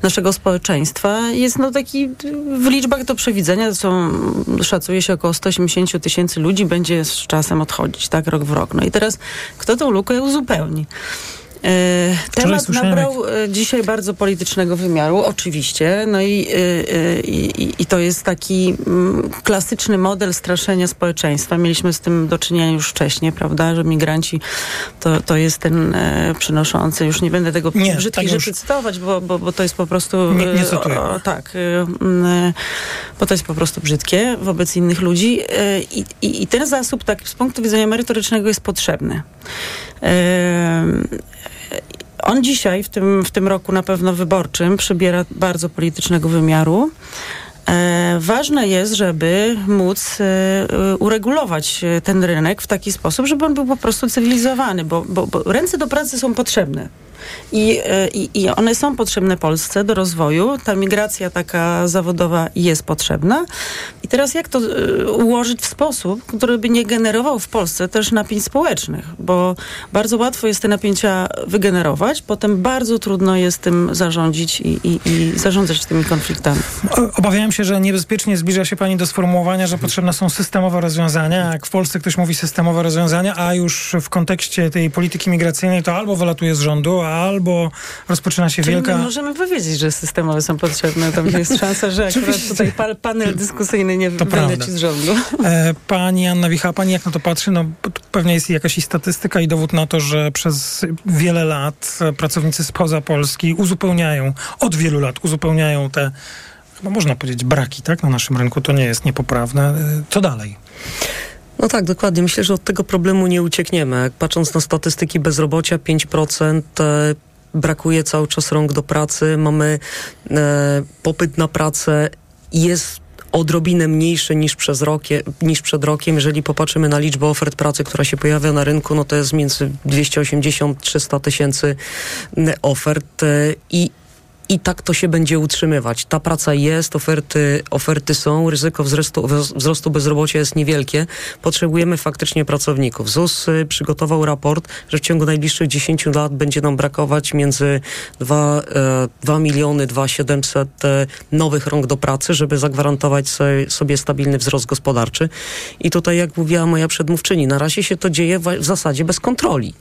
naszego społeczeństwa jest no taki w liczbach do przewidzenia, to są, szacuje się około 180 tysięcy ludzi będzie z czasem odchodzić, tak, rok w rok. No i teraz kto tą lukę uzupełni? E, temat nabrał e, dzisiaj bardzo politycznego wymiaru, oczywiście. No i, e, i, i to jest taki mm, klasyczny model straszenia społeczeństwa. Mieliśmy z tym do czynienia już wcześniej, prawda, że migranci to, to jest ten przynoszący, już nie będę tego nie, brzydkich tak rzeczy cytować, bo, bo, bo to jest po prostu...
Nie, nie cytuję.
O, tak, mm, bo to jest po prostu brzydkie wobec innych ludzi. I, i, i ten zasób tak z punktu widzenia merytorycznego jest potrzebny. On dzisiaj, w tym, w tym roku na pewno wyborczym, przybiera bardzo politycznego wymiaru. E, ważne jest, żeby móc e, uregulować ten rynek w taki sposób, żeby on był po prostu cywilizowany, bo, bo, bo ręce do pracy są potrzebne. I, e, i, I one są potrzebne Polsce do rozwoju. Ta migracja taka zawodowa jest potrzebna. I teraz jak to e, ułożyć w sposób, który by nie generował w Polsce też napięć społecznych? Bo bardzo łatwo jest te napięcia wygenerować, potem bardzo trudno jest tym zarządzić i, i, i zarządzać tymi konfliktami.
Obawiałem się, że niebezpiecznie zbliża się pani do sformułowania, że potrzebne są systemowe rozwiązania. Jak w Polsce ktoś mówi systemowe rozwiązania, a już w kontekście tej polityki migracyjnej to albo wylatuje z rządu, albo rozpoczyna się
Czyli
wielka...
My możemy powiedzieć, że systemowe są potrzebne. Tam jest szansa, że akurat tutaj panel dyskusyjny nie to wyleci z rządu.
E, pani Anna Wicha, pani jak na to patrzy? No pewnie jest jakaś i statystyka i dowód na to, że przez wiele lat pracownicy spoza Polski uzupełniają, od wielu lat uzupełniają te chyba można powiedzieć braki, tak? Na naszym rynku to nie jest niepoprawne. E, co dalej?
No tak, dokładnie. Myślę, że od tego problemu nie uciekniemy. Patrząc na statystyki bezrobocia, 5% e, brakuje cały czas rąk do pracy. Mamy e, popyt na pracę jest odrobinę mniejszy niż, przez rokie, niż przed rokiem. Jeżeli popatrzymy na liczbę ofert pracy, która się pojawia na rynku, no to jest między 280-300 tysięcy ofert e, i i tak to się będzie utrzymywać. Ta praca jest, oferty, oferty są, ryzyko wzrostu, wzrostu bezrobocia jest niewielkie. Potrzebujemy faktycznie pracowników. ZUS y, przygotował raport, że w ciągu najbliższych 10 lat będzie nam brakować między 2, 2 e, miliony, 2 700 e, nowych rąk do pracy, żeby zagwarantować sobie stabilny wzrost gospodarczy. I tutaj, jak mówiła moja przedmówczyni, na razie się to dzieje w zasadzie bez kontroli.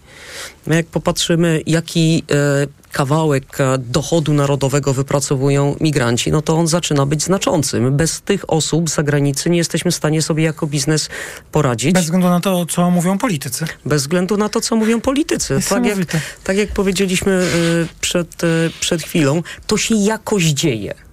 Jak popatrzymy, jaki e, kawałek e, dochodu narodowego wypracowują migranci, no to on zaczyna być znaczący. My bez tych osób z zagranicy nie jesteśmy w stanie sobie jako biznes poradzić.
Bez względu na to, co mówią politycy.
Bez względu na to, co mówią politycy. Tak jak, tak jak powiedzieliśmy y, przed, y, przed chwilą, to się jakoś dzieje.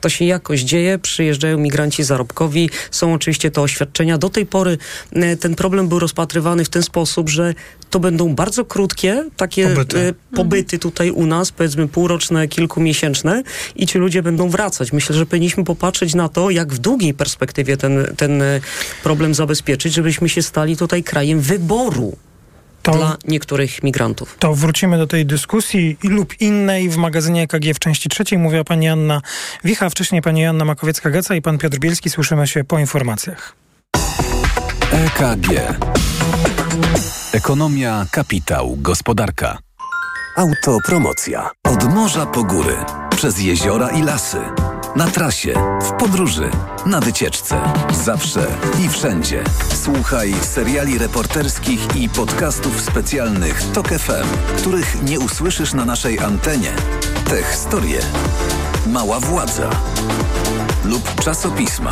To się jakoś dzieje, przyjeżdżają migranci zarobkowi, są oczywiście te oświadczenia. Do tej pory e, ten problem był rozpatrywany w ten sposób, że to będą bardzo krótkie takie pobyty, e, pobyty tutaj u nas, powiedzmy półroczne, kilkumiesięczne i ci ludzie będą wracać. Myślę, że powinniśmy popatrzeć na to, jak w długiej perspektywie ten, ten e, problem zabezpieczyć, żebyśmy się stali tutaj krajem wyboru to, dla niektórych migrantów.
To wrócimy do tej dyskusji lub innej w magazynie EKG w części trzeciej. Mówiła pani Anna Wicha, wcześniej pani Anna Makowiecka-Geca i pan Piotr Bielski. Słyszymy się po informacjach.
EKG. Ekonomia, kapitał, gospodarka. Autopromocja. Od morza po góry, przez jeziora i lasy. Na trasie, w podróży, na wycieczce. Zawsze i wszędzie. Słuchaj seriali reporterskich i podcastów specjalnych TOK FM, których nie usłyszysz na naszej antenie. Te historie. Mała władza. Lub czasopisma.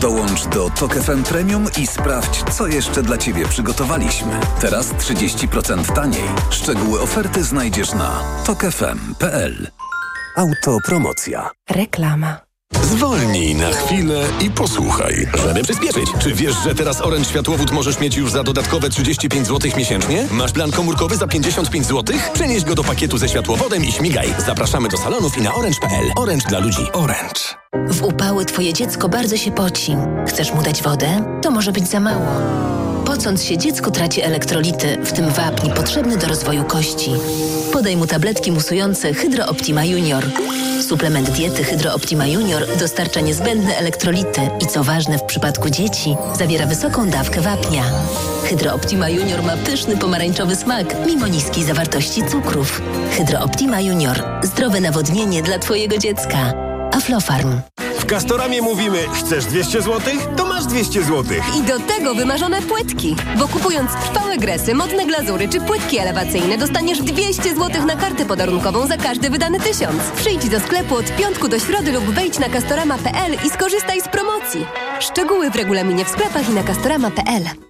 Dołącz do TOK FM Premium i sprawdź, co jeszcze dla Ciebie przygotowaliśmy. Teraz 30% taniej. Szczegóły oferty znajdziesz na tokefm.pl. Autopromocja.
Reklama.
Zwolnij na chwilę i posłuchaj, żeby przyspieszyć. Czy wiesz, że teraz Orange Światłowód możesz mieć już za dodatkowe 35 zł miesięcznie? Masz plan komórkowy za 55 zł? Przenieś go do pakietu ze światłowodem i śmigaj. Zapraszamy do salonów i na orange.pl. Orange dla ludzi. Orange.
W upały twoje dziecko bardzo się poci. Chcesz mu dać wodę? To może być za mało. Pocąc się, dziecko traci elektrolity, w tym wapń potrzebny do rozwoju kości. Podaj mu tabletki musujące Hydro Optima Junior. Suplement diety Hydro Optima Junior dostarcza niezbędne elektrolity i co ważne w przypadku dzieci, zawiera wysoką dawkę wapnia. Hydro Optima Junior ma pyszny pomarańczowy smak, mimo niskiej zawartości cukrów. Hydro Optima Junior. Zdrowe nawodnienie dla Twojego dziecka. Aflofarm.
W Castoramie mówimy, chcesz 200 zł? To masz 200 zł.
I do tego wymarzone płytki. Bo kupując trwałe gresy, modne glazury czy płytki elewacyjne dostaniesz 200 zł na kartę podarunkową za każdy wydany tysiąc. Przyjdź do sklepu od piątku do środy lub wejdź na castorama.pl i skorzystaj z promocji. Szczegóły w regulaminie w sklepach i na castorama.pl.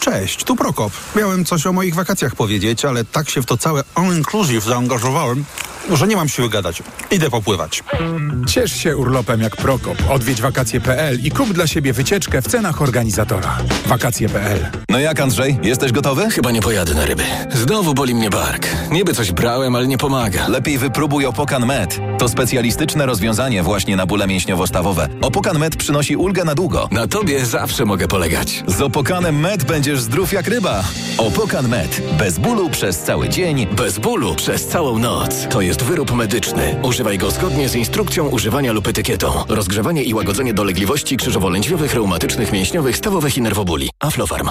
Cześć, tu Prokop. Miałem coś o moich wakacjach powiedzieć, ale tak się w to całe all-inclusive zaangażowałem, że nie mam siły gadać. Idę popływać.
Ciesz się urlopem jak Prokop. Odwiedź wakacje.pl i kup dla siebie wycieczkę w cenach organizatora. Wakacje.pl
No jak Andrzej, jesteś gotowy?
Chyba nie pojadę na ryby. Znowu boli mnie bark. Niby coś brałem, ale nie pomaga.
Lepiej wypróbuj Opokan Med. To specjalistyczne rozwiązanie właśnie na bóle mięśniowo-stawowe. Opokan Med przynosi ulgę na długo.
Na tobie zawsze mogę polegać.
Z Opokanem Med będziesz zdrów jak ryba. Opokan Med. Bez bólu przez cały dzień.
Bez bólu przez całą noc. To jest wyrób medyczny. Używaj go zgodnie z instrukcją używania lub etykietą. Rozgrzewanie i łagodzenie dolegliwości krzyżowo-lędźwiowych, reumatycznych, mięśniowych, stawowych i nerwobóli. Aflofarm.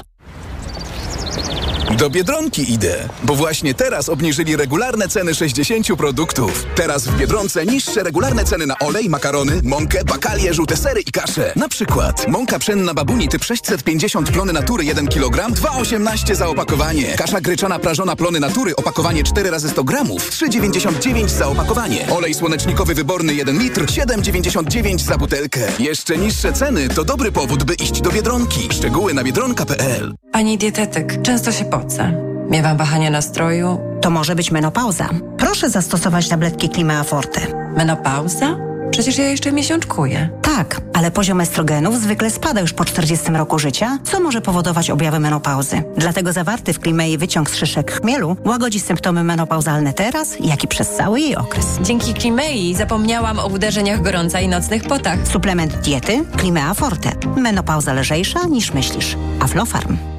Do Biedronki idę, bo właśnie teraz obniżyli regularne ceny 60 produktów. Teraz w Biedronce niższe regularne ceny na olej, makarony, mąkę, bakalie, żółte sery i kasze. Na przykład mąka pszenna babuni typ 650 plony natury 1 kg, 2,18 za opakowanie. Kasza gryczana prażona plony natury, opakowanie 4 razy 100 gramów, 3,99 za opakowanie. Olej słonecznikowy wyborny 1 litr, 7,99 za butelkę. Jeszcze niższe ceny to dobry powód, by iść do Biedronki. Szczegóły na biedronka.pl
Pani dietetyk, często się pocę. Miewam wahania nastroju.
To może być menopauza. Proszę zastosować tabletki Klima Forte.
Menopauza? Przecież ja jeszcze miesiączkuję.
Tak, ale poziom estrogenów zwykle spada już po 40 roku życia, co może powodować objawy menopauzy. Dlatego zawarty w Klimei wyciąg z szyszek chmielu łagodzi symptomy menopauzalne teraz, jak i przez cały jej okres.
Dzięki Klimei zapomniałam o uderzeniach gorąca i nocnych potach.
Suplement diety Klimea Forte. Menopauza lżejsza niż myślisz. Aflofarm.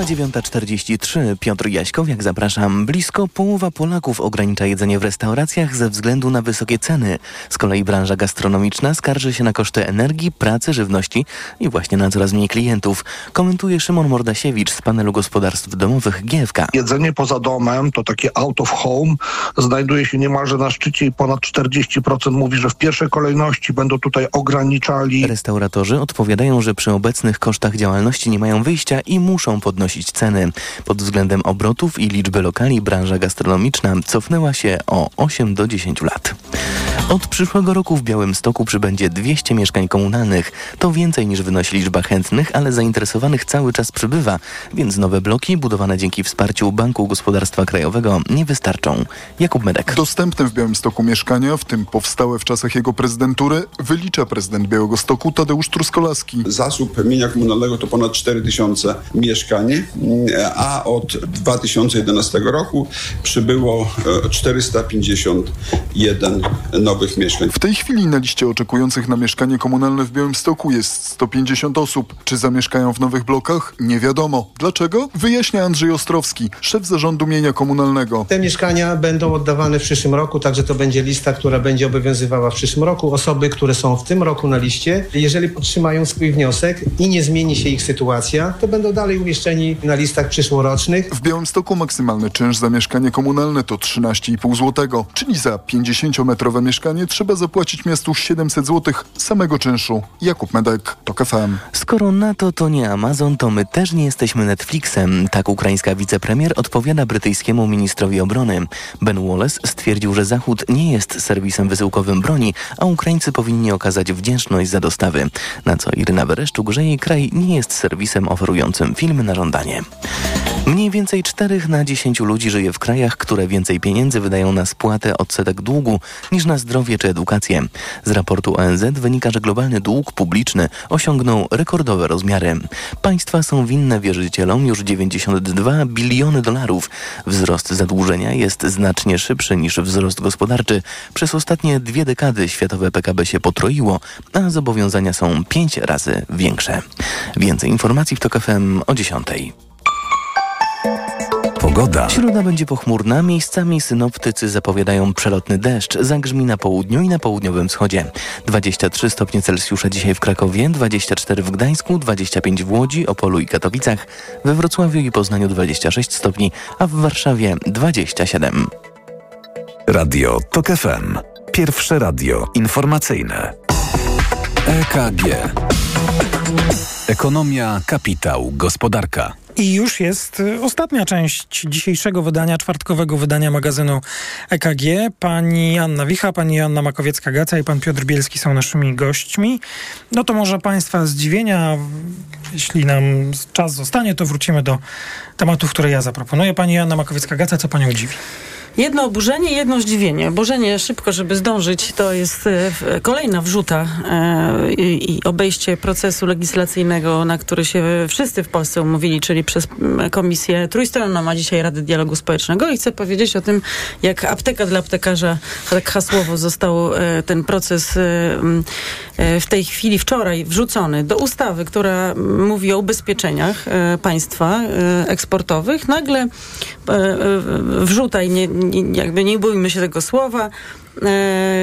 Minęła 9.43. Piotr Jaśkowiak, zapraszam. Blisko połowa Polaków ogranicza jedzenie w restauracjach ze względu na wysokie ceny. Z kolei branża gastronomiczna skarży się na koszty energii, pracy, żywności i właśnie na coraz mniej klientów. Komentuje Szymon Mordasiewicz z panelu gospodarstw domowych GFK.
Jedzenie poza domem, to takie out of home, znajduje się niemalże na szczycie i ponad 40% mówi, że w pierwszej kolejności będą tutaj ograniczali.
Restauratorzy odpowiadają, że przy obecnych kosztach działalności nie mają wyjścia i muszą podnosić podnosić ceny. Pod względem obrotów i liczby lokali branża gastronomiczna cofnęła się o 8 do 10 lat. Od przyszłego roku w Białymstoku przybędzie 200 mieszkań komunalnych. To więcej niż wynosi liczba chętnych, ale zainteresowanych cały czas przybywa, więc nowe bloki budowane dzięki wsparciu Banku Gospodarstwa Krajowego nie wystarczą. Jakub Medek.
Dostępne w Białymstoku mieszkania, w tym powstałe w czasach jego prezydentury, wylicza prezydent Białegostoku Tadeusz Truskolaski.
Zasób mienia komunalnego to ponad 4000 mieszkań, a od 2011 roku przybyło 451 nowych mieszkań.
W tej chwili na liście oczekujących na mieszkanie komunalne w Białymstoku jest 150 osób. Czy zamieszkają w nowych blokach? Nie wiadomo. Dlaczego? Wyjaśnia Andrzej Ostrowski, szef zarządu mienia komunalnego.
Te mieszkania będą oddawane w przyszłym roku, także to będzie lista, która będzie obowiązywała w przyszłym roku. Osoby, które są w tym roku na liście, jeżeli podtrzymają swój wniosek i nie zmieni się ich sytuacja, to będą dalej umieszczeni na listach przyszłorocznych.
W Białymstoku maksymalny czynsz za mieszkanie komunalne to 13,5 zł, czyli za 50-metrowe mieszkanie trzeba zapłacić miastu 700 zł samego czynszu. Jakub Medek, TOK FM.
Skoro NATO to nie Amazon, to my też nie jesteśmy Netflixem. Tak ukraińska wicepremier odpowiada brytyjskiemu ministrowi obrony. Ben Wallace stwierdził, że Zachód nie jest serwisem wysyłkowym broni, a Ukraińcy powinni okazać wdzięczność za dostawy. Na co Iryna Wereszczuk, że jej kraj nie jest serwisem oferującym filmy na żądanie stanie. Mniej więcej 4 na 10 ludzi żyje w krajach, które więcej pieniędzy wydają na spłatę odsetek długu niż na zdrowie czy edukację. Z raportu ONZ wynika, że globalny dług publiczny osiągnął rekordowe rozmiary. Państwa są winne wierzycielom już 92 biliony dolarów. Wzrost zadłużenia jest znacznie szybszy niż wzrost gospodarczy. Przez ostatnie dwie dekady światowe PKB się potroiło, a zobowiązania są pięć razy większe. Więcej informacji w TOK FM o 10.
Pogoda.
Środa będzie pochmurna, miejscami synoptycy zapowiadają przelotny deszcz, zagrzmi na południu i na południowym wschodzie. 23 stopnie Celsjusza dzisiaj w Krakowie, 24 w Gdańsku, 25 w Łodzi, Opolu i Katowicach, we Wrocławiu i Poznaniu 26 stopni, a w Warszawie 27.
Radio TOK FM. Pierwsze radio informacyjne. EKG. Ekonomia, kapitał, gospodarka.
I już jest y, ostatnia część dzisiejszego wydania, czwartkowego wydania magazynu EKG. Pani Anna Wicha, pani Anna Makowiecka-Gaca i pan Piotr Bielski są naszymi gośćmi. No to może państwa zdziwienia, jeśli nam czas zostanie, to wrócimy do tematów, które ja zaproponuję. Pani Anna Makowiecka-Gaca, co panią dziwi?
Jedno oburzenie, jedno zdziwienie. Oburzenie szybko, żeby zdążyć, to jest e, kolejna wrzuta e, i obejście procesu legislacyjnego, na który się wszyscy w Polsce umówili, czyli przez Komisję Trójstronną, a dzisiaj Rady Dialogu Społecznego. I chcę powiedzieć o tym, jak apteka dla aptekarza, tak hasłowo został e, ten proces w tej chwili, wczoraj wrzucony do ustawy, która mówi o ubezpieczeniach państwa eksportowych. Nagle wrzuta i nie, jakby nie bójmy się tego słowa,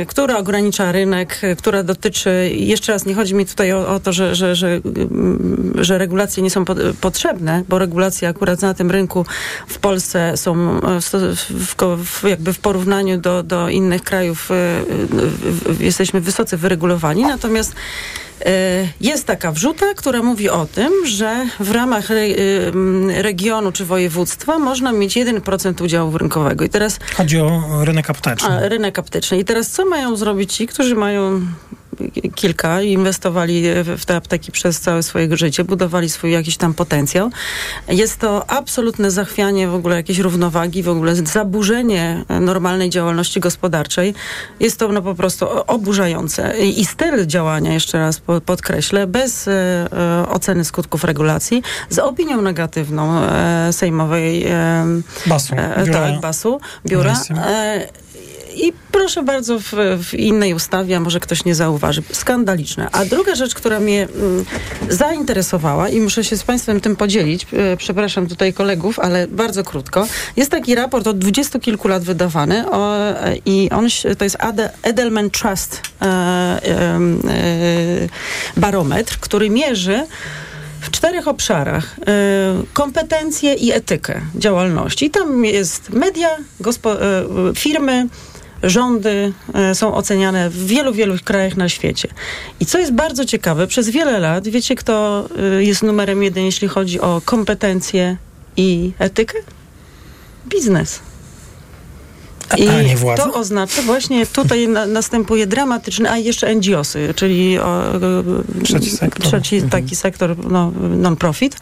która ogranicza rynek, która dotyczy, jeszcze raz nie chodzi mi tutaj o, o to, że, że, że, mm, że regulacje nie są po, potrzebne, bo regulacje akurat na tym rynku w Polsce są w, w, jakby w porównaniu do, do innych krajów e, jesteśmy wysoce wyregulowani, natomiast E, jest taka wrzuta, która mówi o tym, że w ramach re, regionu czy województwa można mieć 1% udziału rynkowego. I teraz
chodzi o rynek apteczny.
A, rynek apteczny. I teraz co mają zrobić ci, którzy mają kilka inwestowali w te apteki przez całe swoje życie, budowali swój jakiś tam potencjał. Jest to absolutne zachwianie w ogóle jakiejś równowagi, w ogóle zaburzenie normalnej działalności gospodarczej. Jest to no po prostu oburzające. I styl działania, jeszcze raz podkreślę, bez e, oceny skutków regulacji, z opinią negatywną e, sejmowej
e, BAS-u.
Biura. Tak, BAS-u, biura. I proszę bardzo, w, w, innej ustawie, a może ktoś nie zauważy. Skandaliczne. A druga rzecz, która mnie mm, zainteresowała i muszę się z Państwem tym podzielić, e, przepraszam tutaj kolegów, ale bardzo krótko. Jest taki raport od dwudziestu kilku lat wydawany o, e, i on to jest Edelman Trust e, e, barometr, który mierzy w czterech obszarach y, kompetencje i etykę działalności. Tam jest media, y, firmy, rządy e, są oceniane w wielu, wielu krajach na świecie. I co jest bardzo ciekawe, przez wiele lat, wiecie kto e, jest numerem jeden, jeśli chodzi o kompetencje i etykę? Biznes.
I
to oznacza właśnie tutaj na, następuje dramatyczny, a jeszcze NGOsy, czyli o,
trzeci sektor,
trzeci
mhm.
taki sektor no, non-profit.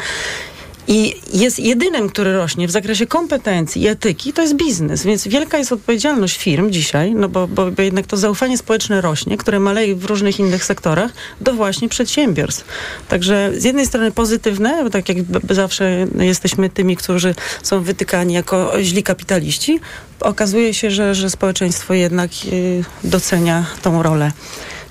I jest jedynym, który rośnie w zakresie kompetencji i etyki, to jest biznes. Więc wielka jest odpowiedzialność firm dzisiaj, no bo, bo, jednak to zaufanie społeczne rośnie, które maleje w różnych innych sektorach, do właśnie przedsiębiorstw. Także z jednej strony pozytywne, bo tak jak zawsze jesteśmy tymi, którzy są wytykani jako źli kapitaliści, okazuje się, że, że społeczeństwo jednak y, docenia tą rolę.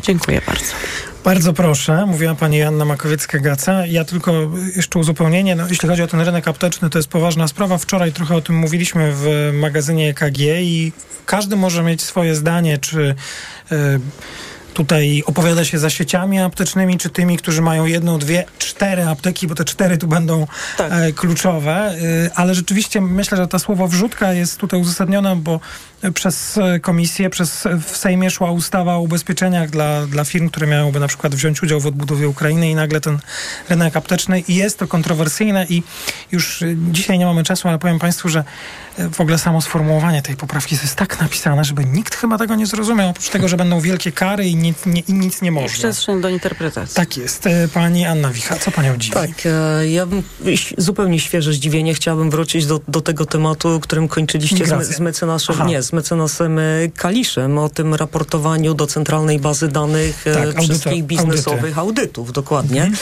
Dziękuję bardzo.
Bardzo proszę, mówiła pani Anna Makowiecka-Gaca. Ja tylko jeszcze uzupełnienie, no, jeśli chodzi o ten rynek apteczny, to jest poważna sprawa. Wczoraj trochę o tym mówiliśmy w magazynie EKG i każdy może mieć swoje zdanie, czy y, tutaj opowiada się za sieciami aptecznymi, czy tymi, którzy mają jedną, dwie, cztery apteki, bo te cztery tu będą tak. e, kluczowe. E, ale rzeczywiście myślę, że ta słowo wrzutka jest tutaj uzasadniona, bo przez komisję, przez w Sejmie szła ustawa o ubezpieczeniach dla, dla firm, które miałyby na przykład wziąć udział w odbudowie Ukrainy i nagle ten rynek apteczny i jest to kontrowersyjne i już dzisiaj nie mamy czasu, ale powiem Państwu, że w ogóle samo sformułowanie tej poprawki jest tak napisane, żeby nikt chyba tego nie zrozumiał, oprócz tego, że będą wielkie kary i nic nie, i nic nie można.
Przestrzeń do interpretacji.
Tak jest. Pani Anna Wicha, co Panią dziwi?
Tak, ja bym zupełnie świeże zdziwienie chciałabym wrócić do, do tego tematu, którym kończyliście z, z mecenasem, nie, z mecenasem Kaliszem, o tym raportowaniu do centralnej bazy danych tak, wszystkich audyta, biznesowych audyty. audytów, dokładnie. Mhm.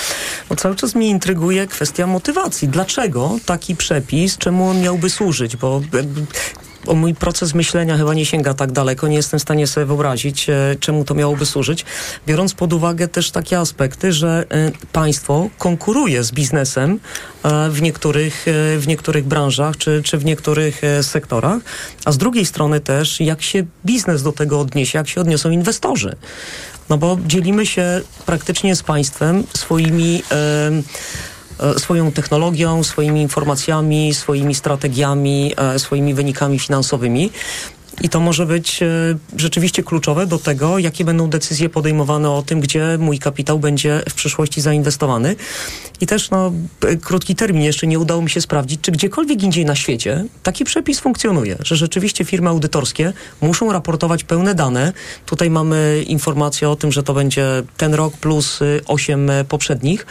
Bo cały czas mnie intryguje kwestia motywacji. Dlaczego taki przepis, czemu on miałby służyć? Bo mój proces myślenia chyba nie sięga tak daleko, nie jestem w stanie sobie wyobrazić, e, czemu to miałoby służyć, biorąc pod uwagę też takie aspekty, że e, państwo konkuruje z biznesem e, w niektórych, e, w niektórych branżach czy, czy w niektórych e, sektorach, a z drugiej strony też jak się biznes do tego odniesie, jak się odniosą inwestorzy. No bo dzielimy się praktycznie z państwem swoimi E, swoją technologią, swoimi informacjami, swoimi strategiami, e, swoimi wynikami finansowymi. I to może być e, rzeczywiście kluczowe do tego, jakie będą decyzje podejmowane o tym, gdzie mój kapitał będzie w przyszłości zainwestowany. I też no, krótki termin, jeszcze nie udało mi się sprawdzić, czy gdziekolwiek indziej na świecie taki przepis funkcjonuje, że rzeczywiście firmy audytorskie muszą raportować pełne dane. Tutaj mamy informację o tym, że to będzie ten rok plus 8 poprzednich,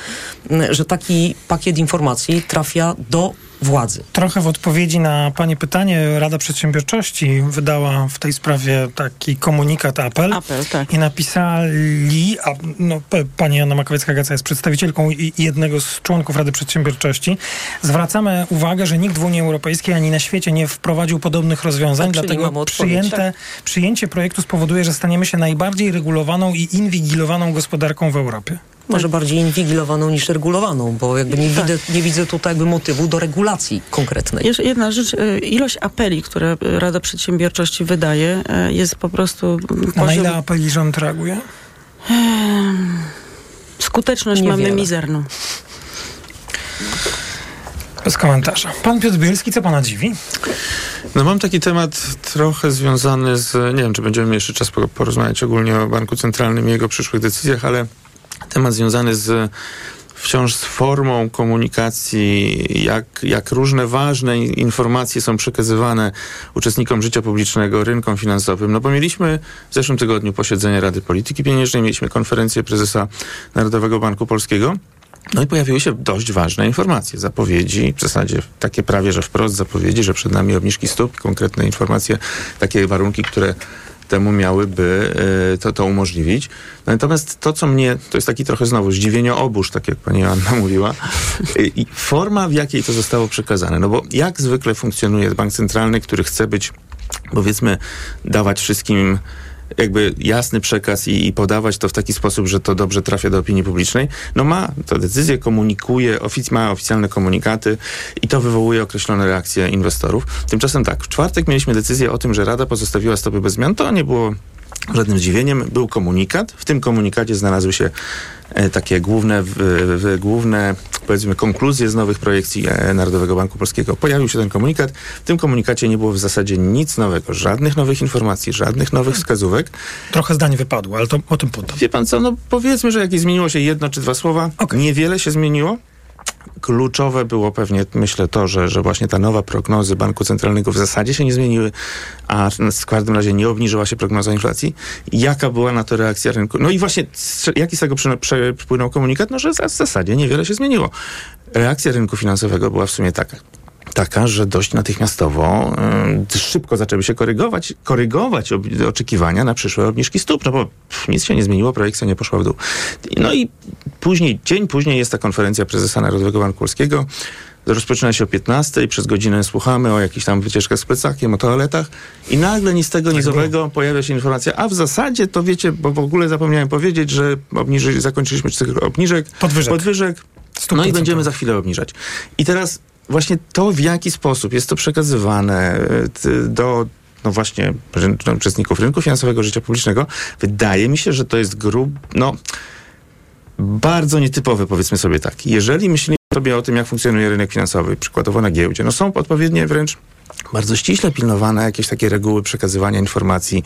że taki pakiet informacji trafia do władzy.
Trochę w odpowiedzi na Pani pytanie Rada Przedsiębiorczości wydała w tej sprawie taki komunikat, apel,
apel tak.
i napisali, a no, Pani Anna Makowiecka-Gaca jest przedstawicielką jednego z członków Rady Przedsiębiorczości, zwracamy uwagę, że nikt w Unii Europejskiej ani na świecie nie wprowadził podobnych rozwiązań, tak, dlatego przyjęte, tak? przyjęcie projektu spowoduje, że staniemy się najbardziej regulowaną i inwigilowaną gospodarką w Europie.
Może tak. bardziej inwigilowaną niż regulowaną, bo jakby nie, tak. widzę, nie widzę tutaj jakby motywu do regulacji konkretnej.
Jeszcze jedna rzecz, e, ilość apeli, które Rada Przedsiębiorczości wydaje, e, jest po prostu...
A na ile apeli rząd reaguje?
Skuteczność Niewiele. mamy mizerną.
Bez komentarza. Pan Piotr Bielski, co pana dziwi?
No mam taki temat trochę związany z, nie wiem, czy będziemy mieli jeszcze czas porozmawiać ogólnie o Banku Centralnym i jego przyszłych decyzjach, ale temat związany z wciąż z formą komunikacji, jak, jak różne ważne informacje są przekazywane uczestnikom życia publicznego, rynkom finansowym. No bo mieliśmy w zeszłym tygodniu posiedzenie Rady Polityki Pieniężnej, mieliśmy konferencję prezesa Narodowego Banku Polskiego. No i pojawiły się dość ważne informacje, zapowiedzi, w zasadzie takie prawie, że wprost zapowiedzi, że przed nami obniżki stóp, konkretne informacje, takie warunki, które temu miałyby e, to, to umożliwić. Natomiast to, co mnie, to jest taki trochę znowu zdziwienie obóz, tak jak pani Anna mówiła, i forma, w jakiej to zostało przekazane. No bo jak zwykle funkcjonuje bank centralny, który chce być, powiedzmy, dawać wszystkim jakby jasny przekaz i, i, podawać to w taki sposób, że to dobrze trafia do opinii publicznej, no ma to decyzję, komunikuje, ofic ma oficjalne komunikaty i to wywołuje określone reakcje inwestorów. Tymczasem tak, w czwartek mieliśmy decyzję o tym, że Rada pozostawiła stopy bez zmian. To nie było żadnym zdziwieniem. Był komunikat. W tym komunikacie znalazły się takie główne, główne powiedzmy konkluzje z nowych projekcji e, Narodowego Banku Polskiego. Pojawił się ten komunikat. W tym komunikacie nie było w zasadzie nic nowego, żadnych nowych informacji, żadnych nowych wskazówek.
Trochę zdań wypadło, ale to o tym potem.
Wie pan co, no powiedzmy, że jakieś zmieniło się jedno czy dwa słowa. Okay. Niewiele się zmieniło. Kluczowe było pewnie, myślę, to, że, że właśnie ta nowa prognozy Banku Centralnego w zasadzie się nie zmieniły, a w każdym razie nie obniżyła się prognoza inflacji. Jaka była na to reakcja rynku? No i właśnie, jaki z tego przepłynął komunikat? No, że w zasadzie niewiele się zmieniło. Reakcja rynku finansowego była w sumie taka taka, że dość natychmiastowo y, szybko zaczęły się korygować, korygować ob, oczekiwania na przyszłe obniżki stóp, no bo pff, nic się nie zmieniło, projekcja nie poszła w dół. No i później, dzień później jest ta konferencja prezesa Narodowego Banku Polskiego, rozpoczyna się o 15 i przez godzinę słuchamy o jakichś tam wycieczkach z plecakiem, o toaletach i nagle nic z tego, nic owego pojawia się informacja, a w zasadzie to wiecie, bo w ogóle zapomniałem powiedzieć, że obniży, zakończyliśmy cykl obniżek,
podwyżek,
podwyżek. No i będziemy za chwilę obniżać. I teraz właśnie to, w jaki sposób jest to przekazywane e, do no właśnie uczestników rynku finansowego, życia publicznego, wydaje mi się, że to jest grub, no bardzo nietypowy, powiedzmy sobie tak. Jeżeli myślimy sobie o tym, jak funkcjonuje rynek finansowy, przykładowo na giełdzie, no są odpowiednie wręcz bardzo ściśle pilnowane jakieś takie reguły przekazywania informacji.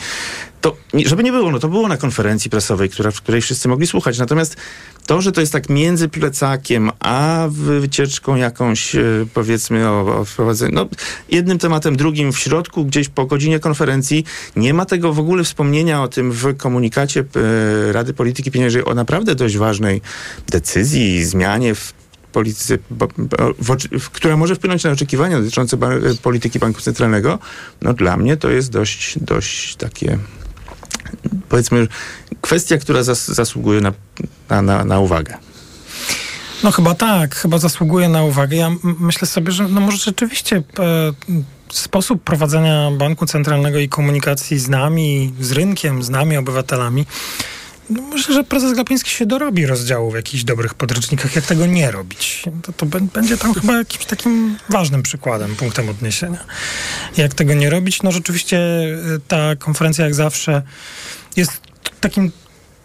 To, żeby nie było, no to było na konferencji prasowej, która, w której wszyscy mogli słuchać. Natomiast to, że to jest tak między plecakiem, a wycieczką jakąś, e, powiedzmy, o, o wprowadzeniu, no, jednym tematem, drugim w środku, gdzieś po godzinie konferencji, nie ma tego w ogóle wspomnienia o tym w komunikacie e, Rady Polityki Pieniężnej, o naprawdę dość ważnej decyzji, zmianie w polityce, która może wpłynąć na oczekiwania dotyczące ba polityki Banku Centralnego, no dla mnie to jest dość, dość takie powiedzmy kwestia, która zas zasługuje na, na, na, na uwagę.
No chyba tak, chyba zasługuje na uwagę. Ja myślę sobie, że no może rzeczywiście e, sposób prowadzenia Banku Centralnego i komunikacji z nami, z rynkiem, z nami, obywatelami, myślę, że prezes Glapiński się dorobi rozdziału w jakichś dobrych podręcznikach, jak tego nie robić. To, to będzie tam chyba jakimś takim ważnym przykładem, punktem odniesienia. Jak tego nie robić? No rzeczywiście y, ta konferencja jak zawsze jest takim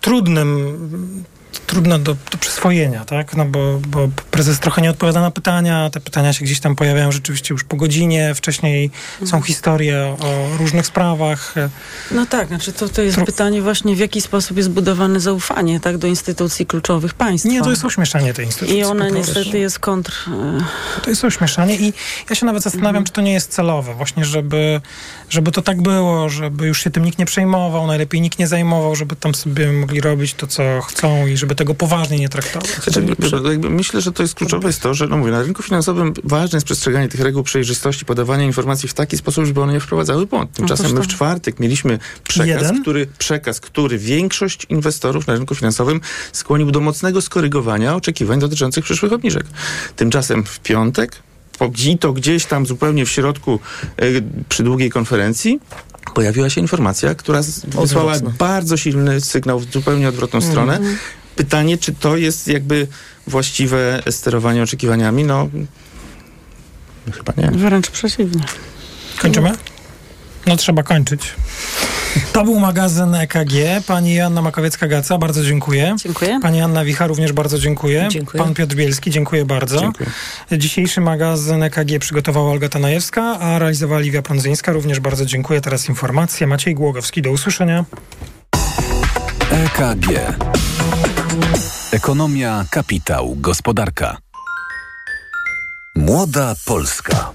trudnym trudno do, do przyswojenia, tak? No bo, bo prezes trochę nie odpowiada na pytania, te pytania się gdzieś tam pojawiają rzeczywiście już po godzinie, wcześniej są mhm. historie o różnych sprawach.
No tak, znaczy to, to jest pytanie właśnie w jaki sposób jest budowane zaufanie, tak, do instytucji kluczowych państwa.
Nie, to jest ośmieszanie tej instytucji.
I ona niestety jest kontr...
To jest ośmieszanie i ja się nawet zastanawiam, mhm. czy to nie jest celowe, właśnie żeby, żeby to tak było, żeby już się tym nikt nie przejmował, najlepiej nikt nie zajmował, żeby tam sobie mogli robić to, co chcą i żeby tego poważnie nie traktować. Znaczy,
myślę, że to jest kluczowe jest to, że no mówię, na rynku finansowym ważne jest przestrzeganie tych reguł przejrzystości, podawanie informacji w taki sposób, żeby one nie wprowadzały błąd. Tymczasem my w czwartek mieliśmy przekaz, który, przekaz, który większość inwestorów na rynku finansowym skłonił do mocnego skorygowania oczekiwań dotyczących przyszłych obniżek. Tymczasem w piątek to gdzieś tam zupełnie w środku y, przy długiej konferencji pojawiła się informacja, która wysłała bardzo silny sygnał w zupełnie odwrotną mm. stronę. Pytanie, czy to jest jakby właściwe sterowanie oczekiwaniami? No, chyba nie.
Wręcz przeciwnie.
Kończymy? No trzeba kończyć. To był magazyn EKG. Pani Joanna Makowiecka-Gaca, bardzo dziękuję.
Dziękuję.
Pani Anna Wicha, również bardzo dziękuję.
dziękuję.
Pan Piotr Bielski, dziękuję bardzo.
Dziękuję.
Dzisiejszy magazyn EKG przygotowała Olga Tanajewska, a realizowała Liwia Prądzyńska. Również bardzo dziękuję. Teraz informacje. Maciej Głogowski, do usłyszenia.
EKG. Ekonomia, kapitał, gospodarka. Młoda Polska.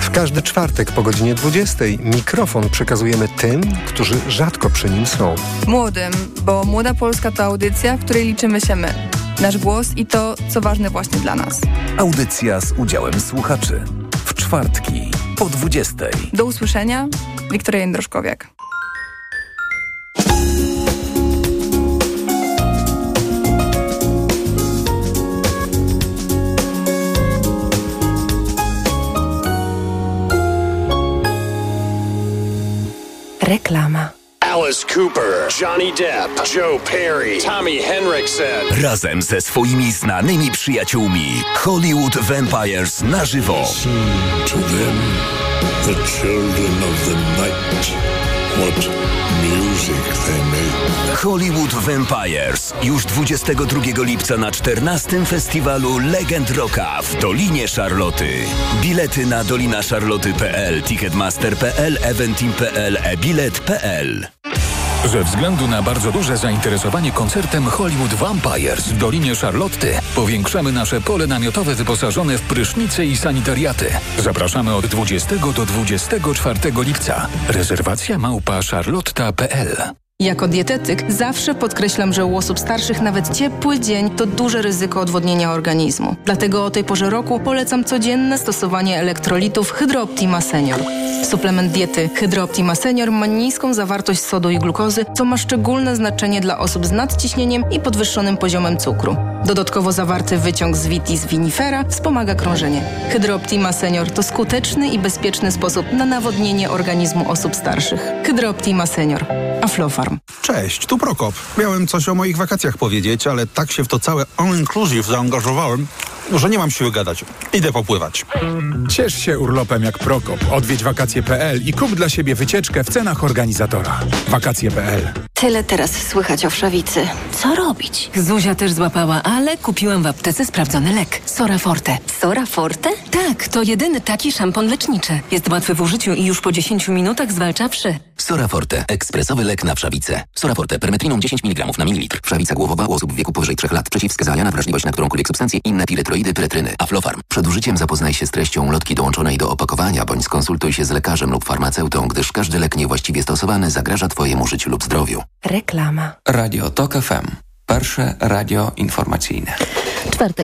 W każdy czwartek po godzinie 20 mikrofon przekazujemy tym, którzy rzadko przy nim są.
Młodym, bo Młoda Polska to audycja, w której liczymy się my. Nasz głos i to, co ważne właśnie dla nas.
Audycja z udziałem słuchaczy. W czwartki po 20.
Do usłyszenia. Wiktoria Jędroszkowiak.
Reklama.
Alice Cooper, Johnny Depp, Joe Perry, Tommy Henriksen.
Razem ze swoimi znanymi przyjaciółmi Hollywood Vampires na żywo.
Listen to them, the children of the night. What music they make.
Hollywood Vampires już 22 lipca na 14 festiwalu Legend Rocka w Dolinie Charloty. Bilety na dolinaszarloty.pl, ticketmaster.pl, eventim.pl, e-bilet.pl.
Ze względu na bardzo duże zainteresowanie koncertem Hollywood Vampires w Dolinie Charlotty powiększamy nasze pole namiotowe wyposażone w prysznice i sanitariaty. Zapraszamy od 20 do 24 lipca. Rezerwacja małpa charlotta.pl
jako dietetyk zawsze podkreślam, że u osób starszych nawet ciepły dzień to duże ryzyko odwodnienia organizmu. Dlatego o tej porze roku polecam codzienne stosowanie elektrolitów Hydrooptima Senior. Suplement diety Hydrooptima Senior ma niską zawartość sodu i glukozy, co ma szczególne znaczenie dla osób z nadciśnieniem i podwyższonym poziomem cukru. Dodatkowo zawarty wyciąg z vitis vinifera wspomaga krążenie. Hydrooptima Senior to skuteczny i bezpieczny sposób na nawodnienie organizmu osób starszych. Hydrooptima Senior. Aflofarm.
Cześć, tu Prokop. Miałem coś o moich wakacjach powiedzieć, ale tak się w to całe all-inclusive zaangażowałem, że nie mam siły gadać. Idę popływać.
Ciesz się urlopem jak Prokop. Odwiedź wakacje.pl i kup dla siebie wycieczkę w cenach organizatora. Wakacje.pl
Tyle teraz słychać o wszawicy. Co robić?
Zuzia też złapała, ale kupiłam w aptece sprawdzony lek. Sora Forte.
Sora Forte?
Tak, to jedyny taki szampon leczniczy. Jest łatwy w użyciu i już po 10 minutach zwalcza wszy.
Sora Forte. Ekspresowy lek na wszawicę. Sora Forte. Permetriną 10 mg na mililitr. Wszawica głowowa u osób w wieku powyżej 3 lat. Przeciwwskazania na wrażliwość na którąkolwiek substancję. Inne piretroidy, pyretryny. Aflofarm. Przed użyciem zapoznaj się z treścią lotki dołączonej do opakowania, bądź skonsultuj się z lekarzem lub farmaceutą, gdyż każdy lek niewłaściwie stosowany zagraża Twojemu życiu lub zdrowiu.
Reklama.
Radio TOK FM. Pierwsze radio informacyjne.
Czwartek.